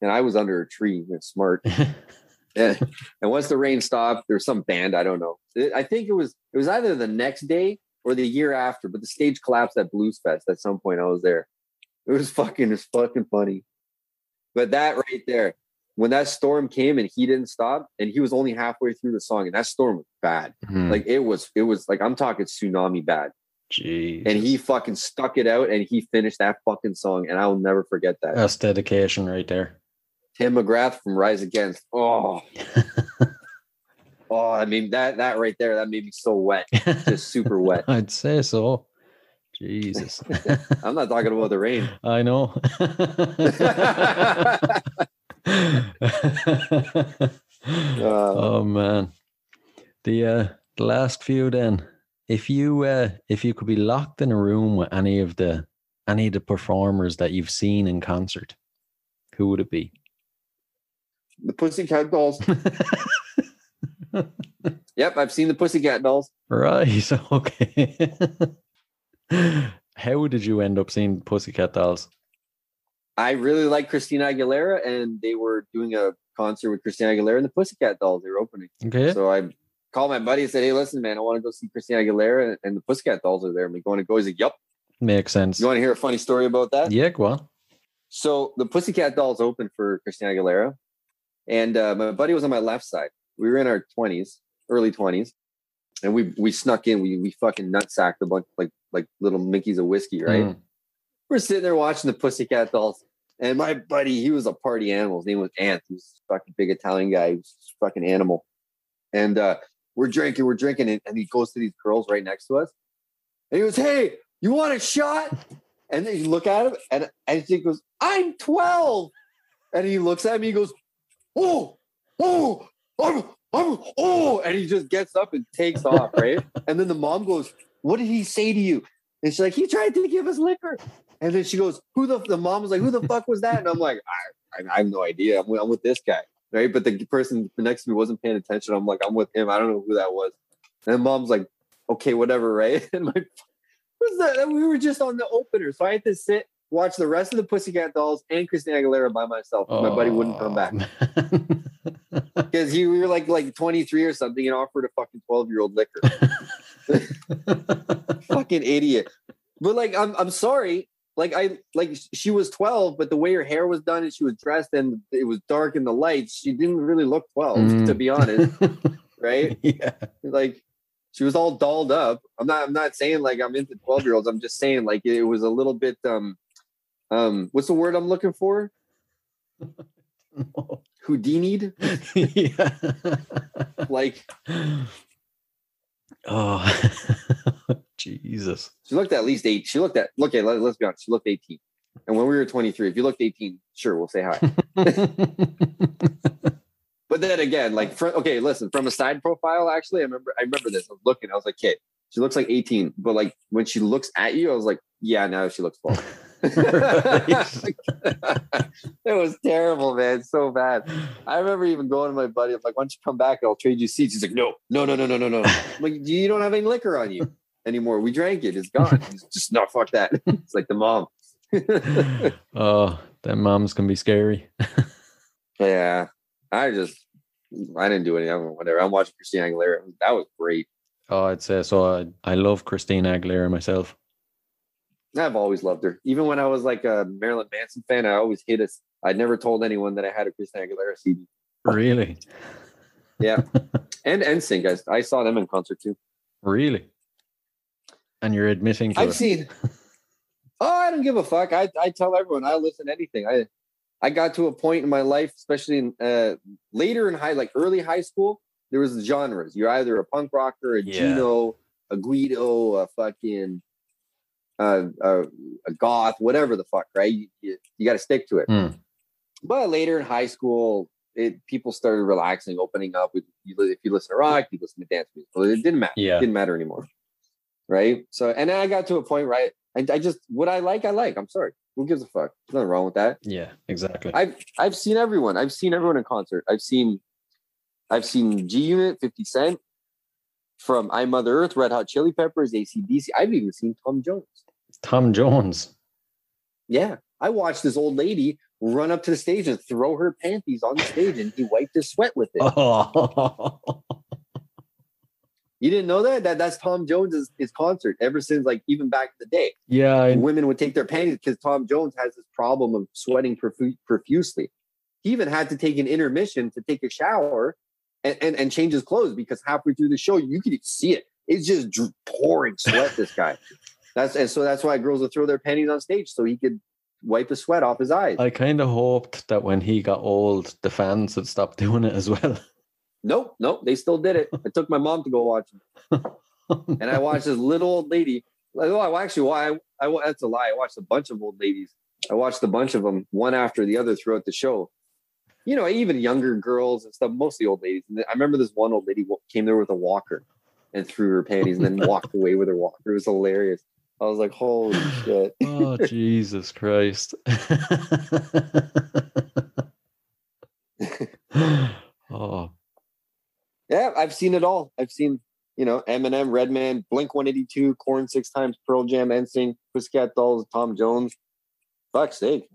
and I was under a tree. It's smart. Yeah. And once the rain stopped, there was some band. I don't know. It- I think it was it was either the next day or the year after. But the stage collapsed at Blues Fest. At some point, I was there. It was fucking. it's fucking funny. But that right there, when that storm came and he didn't stop, and he was only halfway through the song, and that storm was bad. Mm. Like it was. It was like I'm talking tsunami bad. Jeez. And he fucking stuck it out, and he finished that fucking song, and I'll never forget that. That's dedication right there. Tim McIlrath from Rise Against. Oh, oh, I mean that that right there, that made me so wet, just super wet. I'd say so. Jesus. I'm not talking about the rain. I know. oh man. The uh the last few then. If you uh if you could be locked in a room with any of the any of the performers that you've seen in concert, who would it be? The Pussycat Dolls. Yep, I've seen the Pussycat Dolls. Right, okay. How did you end up seeing Pussycat Dolls? I really like Christina Aguilera, and they were doing a concert with Christina Aguilera and the Pussycat Dolls. They were opening. Okay. So I called my buddy and said, "Hey, listen, man, I want to go see Christina Aguilera, and, and the Pussycat Dolls are there." I'm like, "Going to go?" He's like, "Yep." Makes sense. You want to hear a funny story about that? Yeah, go on. So the Pussycat Dolls opened for Christina Aguilera, and uh, my buddy was on my left side. We were in our twenties, early twenties, and we we snuck in. We we fucking nutsacked a bunch like like little Mickeys of whiskey, right? Mm. We're sitting there watching the Pussycat Dolls, and my buddy, he was a party animal. His name was Ant. He was a fucking big Italian guy. He was a fucking animal. And uh, we're drinking, we're drinking, and, and he goes to these girls right next to us, and he goes, "Hey, you want a shot?" And then you look at him, and and he goes, "I'm 12," and he looks at me, he goes, "Oh, oh, I'm, I'm, oh," and he just gets up and takes off, right? and then the mom goes, "What did he say to you?" And she's like, "He tried to give us liquor." And then she goes, "Who the?" The mom was like, "Who the fuck was that?" And I'm like, "I, I, I have no idea. I'm, with- I'm with this guy, right?" But the person next to me wasn't paying attention. I'm like, "I'm with him. I don't know who that was." And mom's like, "Okay, whatever, right?" And my, who's that? We were just on the opener, so I had to sit watch the rest of the Pussycat Dolls and Christina Aguilera by myself. My buddy wouldn't come back Oh, because he we were like like 23 or something and offered a fucking 12 year old liquor. fucking idiot. But like, I'm I'm sorry. Like I like she was 12, but the way her hair was done and she was dressed and it was dark in the lights, she didn't really look 12, Mm. to be honest. right? yeah. Like she was all dolled up. I'm not I'm not saying like I'm into 12 year olds. I'm just saying like it was a little bit um um what's the word I'm looking for? Houdini'd. yeah. Like oh, Jesus. she looked at least eight. She looked at look at let, let's be honest, she looked 18. And when we were 23, if you looked 18, sure, we'll say hi. But then again, like, fr- okay, listen, from a side profile, actually, I remember, I remember this. I was looking, I was like, "Kid, she looks like 18," but like when she looks at you, I was like, "Yeah, now she looks 12." it was terrible, man, so bad. I remember even going to my buddy, I'm like, "Why don't you come back? I'll trade you seats." He's like, "No, no, no, no, no, no, no." Like, you don't have any liquor on you anymore. We drank it. It's gone. He's just no, fuck that. It's like the mom. oh, them moms can be scary. Yeah, I just I didn't do anything. Whatever. I'm watching Christina Aguilera. That was great. Oh, I'd say uh, so. I, I love Christina Aguilera myself. I've always loved her. Even when I was like a Marilyn Manson fan, I always hid us. I never told anyone that I had a Christina Aguilera CD. Really? Yeah, and NSYNC. I, I saw them in concert too. Really? And you're admitting to I've it. seen. Oh, I don't give a fuck. I, I tell everyone I listen to anything. I I got to a point in my life, especially in uh, later in high, like early high school, there was genres. You're either a punk rocker, a Yeah. Gino, a Guido, a fucking uh, a, a goth, whatever the fuck, right? You, you, you got to stick to it. Hmm. But later in high school, it people started relaxing, opening up. With you, if you listen to rock, you listen to dance music. Well, it didn't matter. Yeah. It didn't matter anymore. Right. So, and then I got to a point, right? I, I just what I like, I like. I'm sorry. Who gives a fuck? There's nothing wrong with that. Yeah, exactly. I've I've seen everyone. I've seen everyone in concert. I've seen I've seen G Unit, 50 Cent, from I Mother Earth, Red Hot Chili Peppers, ACDC. I've even seen Tom Jones. Tom Jones. Yeah. I watched this old lady run up to the stage and throw her panties on the stage and he wiped his sweat with it. Oh. You didn't know that? That that's Tom Jones's his concert ever since like even back in the day. Yeah, I... women would take their panties because Tom Jones has this problem of sweating profu- profusely. He even had to take an intermission to take a shower and, and, and change his clothes because halfway through the show you could see it. It's just pouring sweat. this guy. That's and so that's why girls would throw their panties on stage so he could wipe the sweat off his eyes. I kind of hoped that when he got old, the fans would stop doing it as well. Nope, nope. They still did it. I took my mom to go watch it, and I watched this little old lady. Oh, I actually, why? I, I, that's a lie. I watched a bunch of old ladies. I watched a bunch of them, one after the other, throughout the show. You know, even younger girls and stuff, mostly old ladies. And I remember this one old lady came there with a walker and threw her panties and then walked away with her walker. It was hilarious. I was like, holy shit. oh, Jesus Christ. oh, yeah, I've seen it all. I've seen, you know, Eminem, Redman, Blink 182, Korn six times, Pearl Jam, NSYNC, Pussycat Dolls, Tom Jones. Fuck's sake.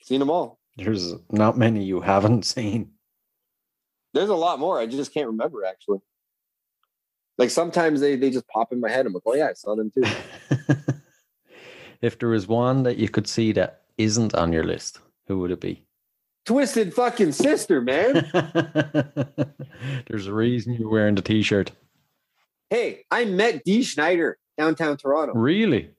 seen them all. There's not many you haven't seen. There's a lot more. I just can't remember actually. Like sometimes they, they just pop in my head. I'm like, oh yeah, I saw them too. if there was one that you could see that isn't on your list, who would it be? Twisted fucking sister, man. There's a reason you're wearing the t-shirt. Hey, I met Dee Schneider downtown Toronto. Really?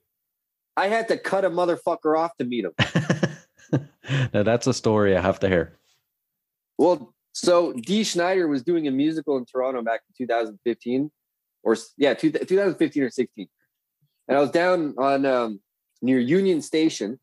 I had to cut a motherfucker off to meet him. now that's a story I have to hear. Well, so Dee Schneider was doing a musical in Toronto back in 2015, or yeah, 2015 or 16, and I was down on um, near Union Station,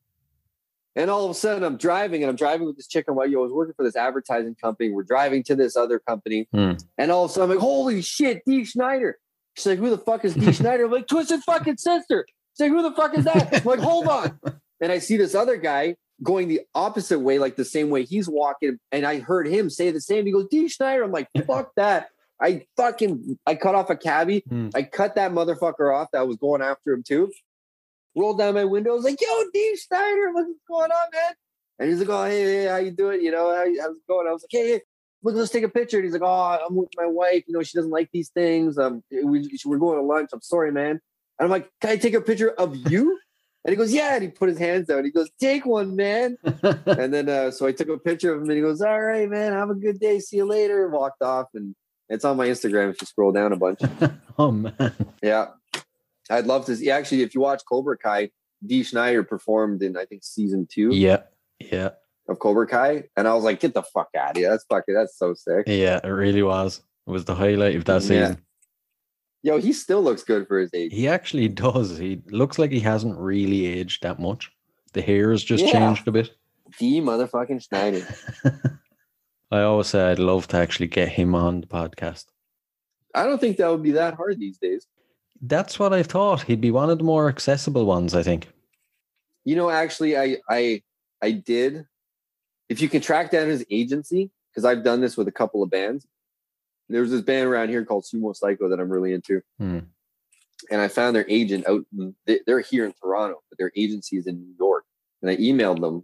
and all of a sudden, I'm driving and I'm driving with this chick. And I was working for this advertising company. We're driving to this other company. Hmm. And all of a sudden, I'm like, holy shit, Dee Snider. She's like, who the fuck is Dee Snider? I'm like, Twisted fucking sister. She's like, who the fuck is that? I'm like, hold on. And I see this other guy going the opposite way, like the same way he's walking. And I heard him say the same. He goes, Dee Snider. I'm like, fuck that. I fucking, I cut off a cabbie. Hmm. I cut that motherfucker off that was going after him too rolled down my window. I was like, "Yo, Dee Snider, what's going on, man?" And he's like, "Oh, hey, hey how you doing? You know, how, how's it going?" I was like, "Hey, hey, look, let's take a picture." And he's like, "Oh, I'm with my wife. You know, she doesn't like these things. Um, we, we're going to lunch. I'm sorry, man." And I'm like, "Can I take a picture of you?" And he goes, "Yeah." And he put his hands out. He goes, "Take one, man." and then, uh, so I took a picture of him, and he goes, "All right, man. Have a good day. See you later." Walked off, and it's on my Instagram if you scroll down a bunch. oh man, yeah. I'd love to see. Actually, if you watch Cobra Kai, Dee Schneider performed in I think season two. Yeah, yeah. Of Cobra Kai, and I was like, "Get the fuck out of here! That's fucking that's so sick." Yeah, it really was. It was the highlight of that season. Yeah. Yo, he still looks good for his age. He actually does. He looks like he hasn't really aged that much. The hair has just yeah. changed a bit. The motherfucking Snider. I always say I'd love to actually get him on the podcast. I don't think that would be that hard these days. That's what I thought. He'd be one of the more accessible ones, I think. You know, actually, I I I did. If you can track down his agency, because I've done this with a couple of bands. There's this band around here called Sumo Cyco that I'm really into, hmm. and I found their agent out. In, they're here in Toronto, but their agency is in New York. And I emailed them,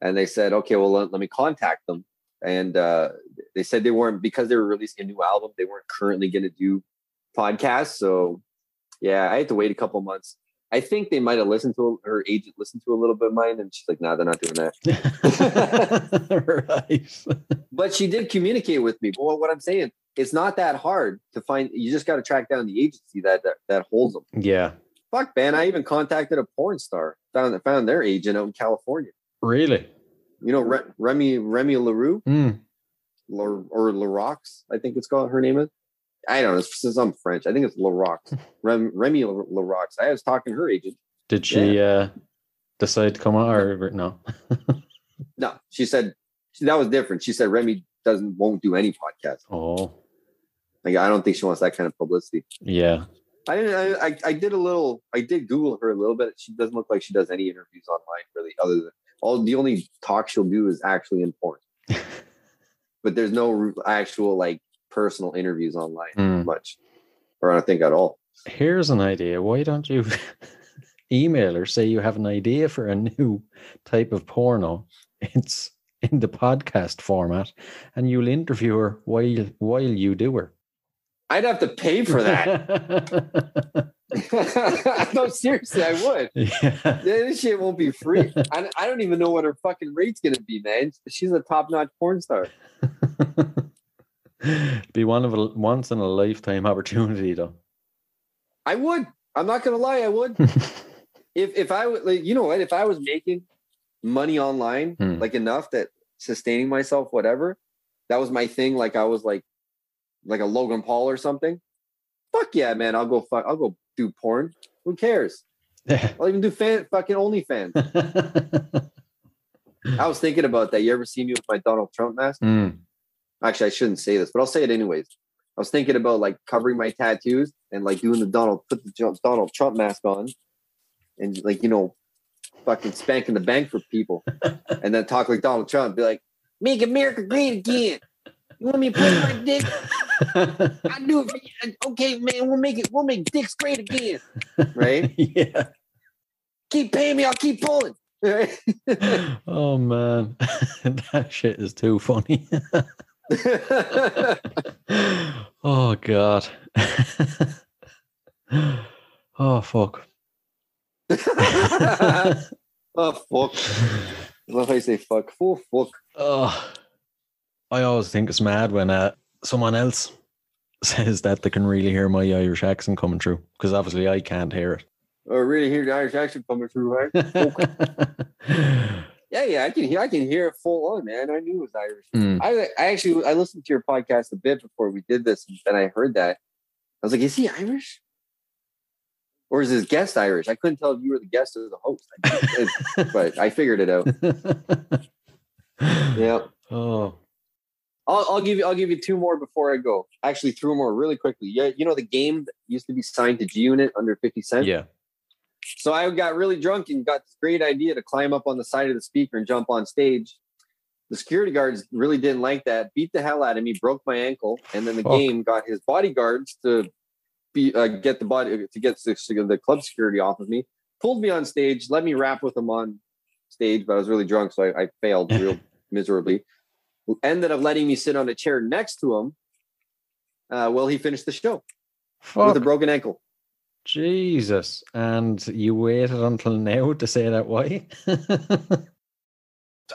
and they said, "Okay, well, let, let me contact them." And uh, they said they weren't because they were releasing a new album. They weren't currently going to do podcasts, so yeah, I had to wait a couple months. I think they might have listened to her agent listened to a little bit of mine, and she's like, "No, nah, they're not doing that." right. but she did communicate with me. But what I'm saying, it's not that hard to find. You just got to track down the agency that, that that holds them. Yeah. Fuck, man! I even contacted a porn star. Found found their agent out in California. Really? You know, Re- Remy Remy Larue, mm. or Larox, I think it's called. Her name is. I don't know. Since I'm French. I think it's Larox. Rem, Remy Larox. I was talking to her agent. Did she yeah. uh, decide to come out or no? no, she said that was different. She said Remy doesn't won't do any podcast. Oh, like I don't think she wants that kind of publicity. Yeah, I. I, I did a little. I did Google her a little bit. She doesn't look like she does any interviews online really, other than all the only talk she'll do is actually in porn. but there's no actual like personal interviews online Mm. much, or I don't think at all. Here's an idea. Why don't you email her, say you have an idea for a new type of porno? It's in the podcast format, and you'll interview her while while you do her. I'd have to pay for that. no, seriously, I would. yeah. This shit won't be free. I, I don't even know what her fucking rate's gonna be, man. She's a top notch porn star. Be one of a once in a lifetime opportunity, though. I would. I'm not gonna lie, I would. if if I would, like, you know what? If I was making money online, Hmm. like enough that sustaining myself, whatever, that was my thing. Like I was like, like a Logan Paul or something. Fuck yeah, man! I'll go. Fuck. I'll go do porn. Who cares? I'll even do fan fucking OnlyFans. I was thinking about that. You ever see me with my Donald Trump mask? Mm. Actually, I shouldn't say this, but I'll say it anyways. I was thinking about like covering my tattoos and like doing the Donald, put the Donald Trump mask on, and like you know, fucking spanking the bank for people, and then talk like Donald Trump, be like, "Make America great again." You want me to play my dick? I do it. For you. Okay, man, we'll make it. We'll make dicks great again, right? yeah. keep paying me. I'll keep pulling. Right? Oh man, that shit is too funny. oh god. oh fuck. oh fuck! I love how you say fuck. Full fuck. Oh, I always think it's mad when uh, someone else says that they can really hear my Irish accent coming through because obviously I can't hear it. Oh, really? Hear the Irish accent coming through, right? Yeah, yeah, I can hear. I can hear it full on, man. I knew it was Irish. Mm. I, I actually, I listened to your podcast a bit before we did this, and I heard that. I was like, is he Irish? Or is his guest Irish? I couldn't tell if you were the guest or the host, I- but I figured it out. Yeah, Oh. I'll, I'll give you. I'll give you two more before I go. Actually, three more really quickly. Yeah, you know the game that used to be signed to G Unit under fifty cent. Yeah. So I got really drunk and got this great idea to climb up on the side of the speaker and jump on stage. The security guards really didn't like that, beat the hell out of me, broke my ankle, and then the Fuck. game got his bodyguards to be uh, get the body to get the, the club security off of me, pulled me on stage, let me rap with them on stage, but I was really drunk, so I, I failed real miserably. Ended up letting me sit on a chair next to him uh, while he finished the show Fuck. with a broken ankle. Jesus. And you waited until now to say that why?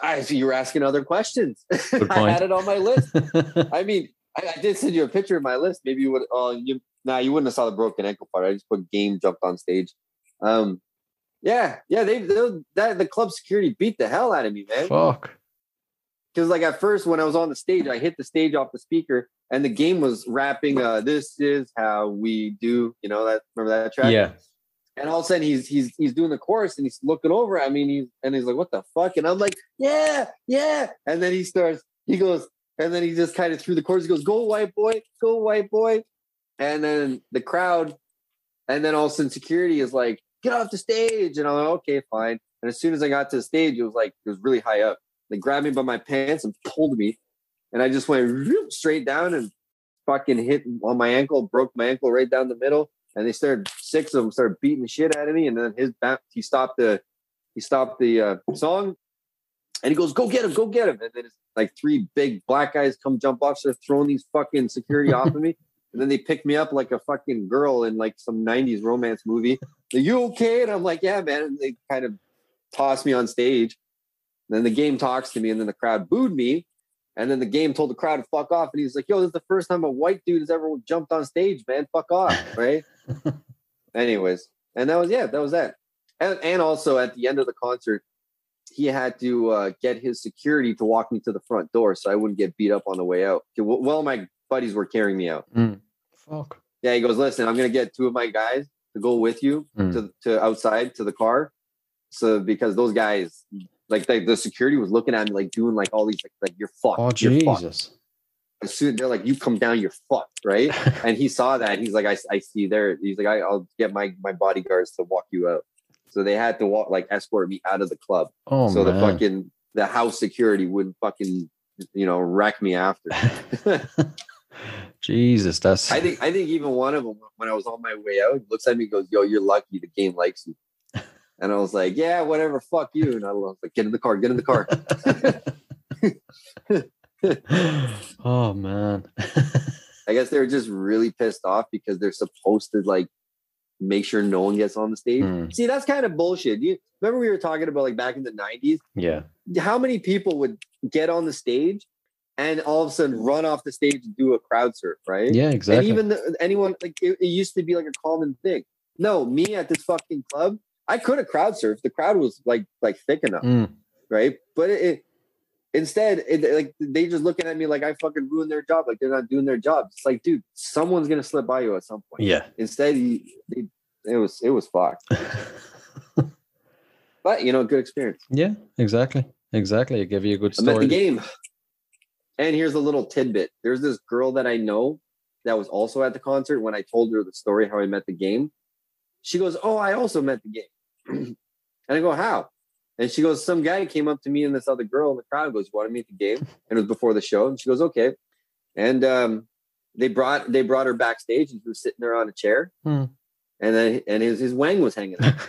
I see you were asking other questions. I had it on my list. I mean, I, I did send you a picture of my list. Maybe you would. Oh, you nah, you wouldn't have saw the broken ankle part. I just put game jumped on stage. Um, yeah, yeah. They, they that the club security beat the hell out of me, man. Fuck. Because like at first when I was on the stage, I hit the stage off the speaker, and the game was rapping. Uh, this is how we do. You know that? Remember that track? Yeah. And all of a sudden he's he's he's doing the chorus and he's looking over. I mean, he's and he's like, "What the fuck?" And I'm like, "Yeah, yeah." And then he starts. He goes, and then he just kind of threw the chorus. He goes, "Go white boy, go white boy." And then the crowd, and then all of a sudden security is like, "Get off the stage!" And I'm like, "Okay, fine." And as soon as I got to the stage, it was like it was really high up. They grabbed me by my pants and pulled me, and I just went straight down and fucking hit on my ankle, broke my ankle right down the middle. And they started six of them started beating the shit out of me. And then his he stopped the he stopped the uh, song. And he goes go get him go get him. And then it's like three big black guys come jump off start throwing these fucking security off of me. And then they pick me up like a fucking girl in like some 90s romance movie. Are you okay? And i'm like yeah man. And they kind of toss me on stage then the game talks to me and then the crowd booed me and then the game told the crowd to fuck off. And he's like, yo, this is the first time a white dude has ever jumped on stage, man. Fuck off. Right. Anyways. And that was, yeah, that was that. And, and also at the end of the concert, he had to uh, get his security to walk me to the front door so I wouldn't get beat up on the way out. Well, my buddies were carrying me out. Fuck. Yeah, he goes, listen, I'm gonna get two of my guys to go with you Mm. to, to outside to the car. So because those guys, like the, the security was looking at me like doing like all these like, like you're fucked. Oh, you're fucked. Jesus. As soon they're like, you come down, you're fucked, right? and he saw that. He's like, I, I see there. He's like, I, I'll get my my bodyguards to walk you out. So they had to walk like escort me out of the club. Oh, so man. the fucking the house security wouldn't fucking you know, wreck me after. Jesus, that's. I think I think even one of them when I was on my way out looks at me and goes, "Yo, you're lucky. The game likes you." And I was like, "Yeah, whatever. Fuck you." And I was like, "Get in the car. Get in the car." oh man. I guess they were just really pissed off because they're supposed to like make sure no one gets on the stage. Mm. See, that's kind of bullshit. You remember we were talking about like back in the 90s? Yeah. How many people would get on the stage and all of a sudden run off the stage and do a crowd surf, right? Yeah, exactly. And even the, anyone like it, it used to be like a common thing. No, me at this fucking club, I could have crowd surfed. The crowd was like like thick enough, Mm. right? But it, it instead, it, like they just looking at me like I fucking ruined their job, like they're not doing their job. It's like, dude, someone's gonna slip by you at some point. Yeah. Instead, he, he, it was it was fucked. But you know, good experience. yeah, exactly. Exactly. It gave you a good I met the game. And here's a little tidbit. There's this girl that I know that was also at the concert when I told her the story how I met the game. She goes, Oh, I also met the game. And I go, How? And she goes, Some guy came up to me and this other girl in the crowd goes, You want to meet the game? And it was before the show. And she goes, Okay. And um, they brought they brought her backstage and she was sitting there on a chair. Hmm. And then and his his wang was hanging out.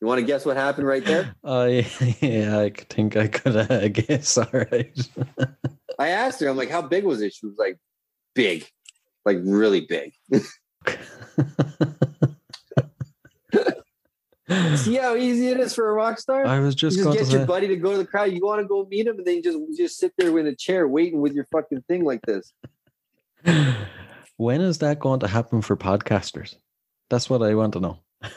You want to guess what happened right there? I yeah, I could think I could uh, guess. All right. I asked her, I'm like, how big was it? She was like, big, like really big. See how easy it is for a rock star? I was You just just going to get your buddy to go to the crowd. You want to go meet him, and then you just you just sit there in a chair waiting with your fucking thing like this. when is that going to happen for podcasters? That's what I want to know.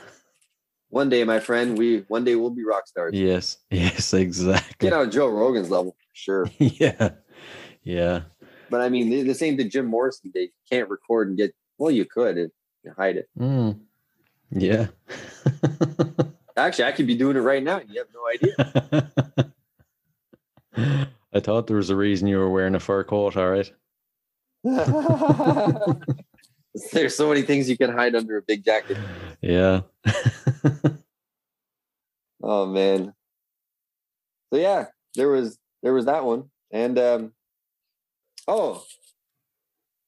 One day, my friend, we one day we'll be rock stars. Yes, yes, exactly. Get on Joe Rogan's level, for sure. yeah, yeah. But I mean, the, the same to Jim Morrison. They can't record and get. Well, you could and hide it. Mm. Yeah. Actually, I could be doing it right now. You have no idea. I thought there was a reason you were wearing a fur coat. All right. There's so many things you can hide under a big jacket. Yeah. Oh man. So yeah, there was there was that one. And um oh.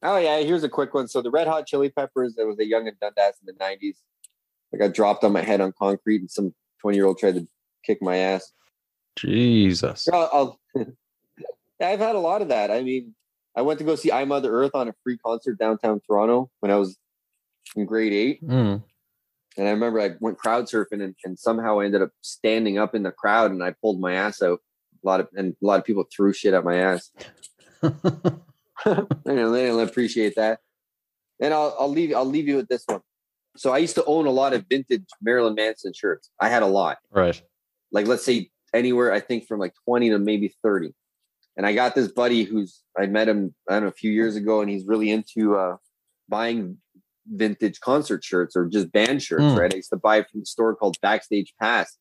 Oh yeah, here's a quick one. So the Red Hot Chili Peppers, there was a young and Dundas in the 90s. I got dropped on my head on concrete and some 20 year old tried to kick my ass. Jesus. I'll, I'll, I've had a lot of that. I mean, I went to go see I Mother Earth on a free concert downtown Toronto when I was in grade eight. Mm. And I remember I went crowd surfing and, and somehow I ended up standing up in the crowd and I pulled my ass out. A lot of and a lot of people threw shit at my ass. I know they didn't appreciate that. And I'll I'll leave I'll leave you with this one. So I used to own a lot of vintage Marilyn Manson shirts. I had a lot. right. Like let's say anywhere I think from like 20 to maybe 30. And I got this buddy who's I met him I don't know a few years ago and he's really into uh buying vintage concert shirts or just band shirts, Hmm. right? I used to buy from a store called Backstage Pass.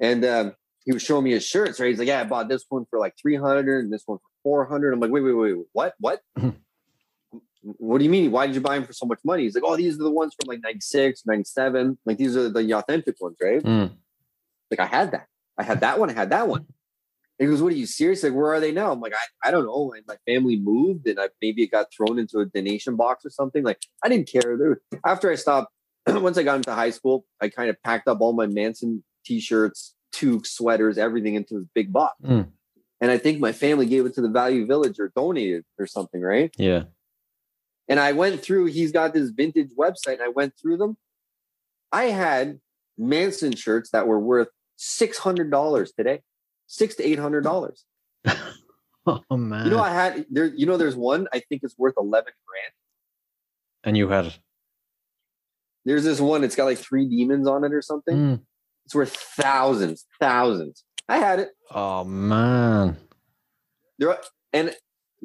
And um, he was showing me his shirts, right? He's like, Yeah, I bought this one for like 300 and this one for 400. I'm like, Wait, wait, wait, wait, what? What? What do you mean? Why did you buy them for so much money? He's like, Oh, these are the ones from like 96, 97. Like, these are the authentic ones, right? Mm. Like, I had that. I had that one. I had that one. He goes, What are you serious? Like, where are they now? I'm like, I, I don't know. And my family moved and I maybe it got thrown into a donation box or something. Like, I didn't care. After I stopped, once I got into high school, I kind of packed up all my Manson t-shirts, toques, sweaters, everything into this big box. Mm. And I think my family gave it to the Value Village or donated or something, right? Yeah. And I went through, he's got this vintage website, and I went through them. I had Manson shirts that were worth $600 today, six to $800. Oh man. You know, I had there, you know, there's one I think it's worth 11 grand. and you had it. There's this one, it's got like three demons on it or something. Mm. It's worth thousands, thousands. I had it. Oh man. There, and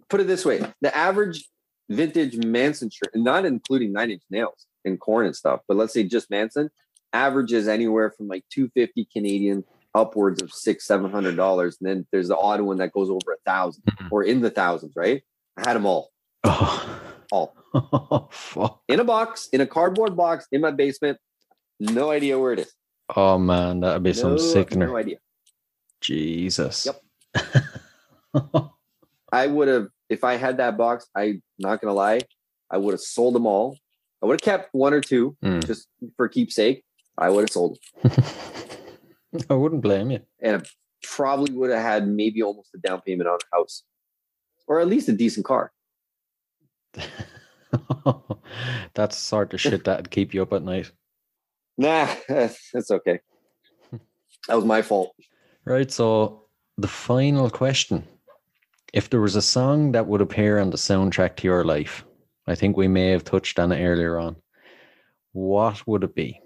put it this way the average vintage Manson shirt, not including Nine Inch Nails and Korn and stuff, but let's say just Manson, averages anywhere from like 250 Canadian upwards of six, seven hundred dollars. And then there's the odd one that goes over a 1000 Mhm. or in the thousands, right? I had them all, Oh. all oh fuck. in a box, in a cardboard box in my basement. No idea where it is. Oh man, that'd be some no, sickener. no idea. Jesus. Yep. I would have, if I had that box, I'm not gonna lie, I would have sold them all. I would have kept one or two Mm. just for keepsake. I would have sold them. I wouldn't blame you. and I probably would have had maybe almost a down payment on a house or at least a decent car. That's sort of shit that'd keep you up at night. Nah, that's okay. That was my fault. Right. So the final question. If there was a song that would appear on the soundtrack to your life, I think we may have touched on it earlier on. What would it be?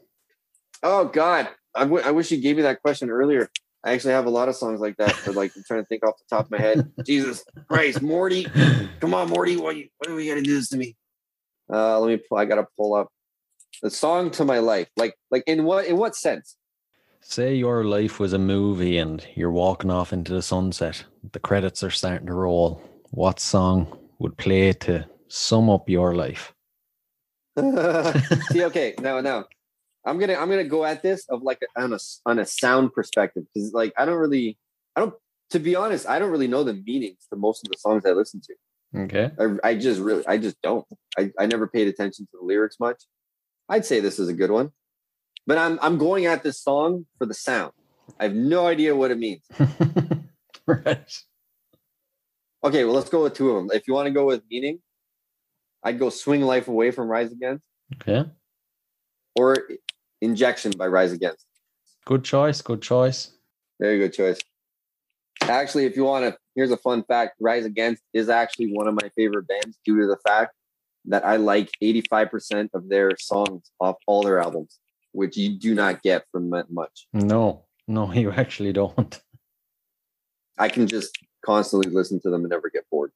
Oh God, I, w- I wish you gave me that question earlier. I actually have a lot of songs like that, but like I'm trying to think off the top of my head. Jesus Christ, Morty, come on, Morty, why you, why do we to do this to me? Uh, let me. Pull, I gotta pull up the song to my life. Like, like in what in what sense? Say your life was a movie and you're walking off into the sunset. The credits are starting to roll. What song would play to sum up your life? See, okay, no, no. I'm gonna I'm gonna go at this of like on a on a sound perspective because like I don't really I don't to be honest I don't really know the meanings to most of the songs I listen to. Okay. I, I just really I just don't. I, I never paid attention to the lyrics much. I'd say this is a good one, but I'm I'm going at this song for the sound. I have no idea what it means. right. Okay, well let's go with two of them. If you want to go with meaning, I'd go "Swing Life Away" from Rise Against Okay. or "Injection" by Rise Against. Good choice. Good choice. Very good choice. Actually, if you want to, here's a fun fact: Rise Against is actually one of my favorite bands due to the fact that I like 85% of their songs off all their albums, which you do not get from much. No, no, you actually don't. I can just constantly listen to them and never get bored.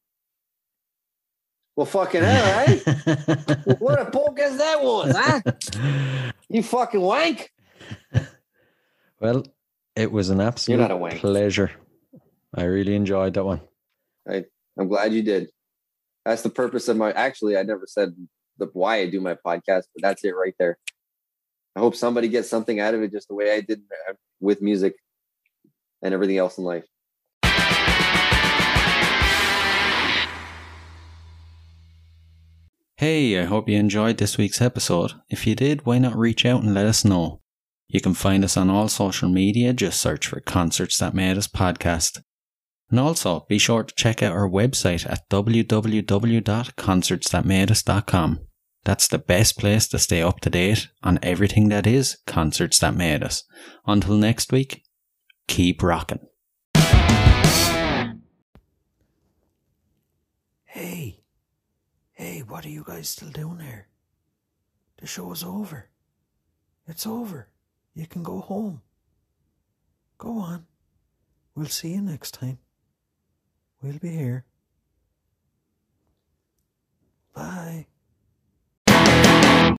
Well, fucking hell, eh? what a podcast that was, huh? You fucking wank. well, it was an absolute not a wank. pleasure. I really enjoyed that one. I, I'm glad you did. That's the purpose of my. Actually, I never said the why I do my podcast, but that's it right there. I hope somebody gets something out of it, just the way I did uh, with music and everything else in life. Hey, I hope you enjoyed this week's episode. If you did, why not reach out and let us know? You can find us on all social media, just search for Concerts That Made Us Podcast. And also, be sure to check out our website at www.concertsthatmadeus.com. That's the best place to stay up to date on everything that is Concerts That Made Us. Until next week, keep rocking. Hey, hey, what are you guys still doing here? The show's over. It's over. You can go home. Go on. We'll see you next time. We'll be here. Bye.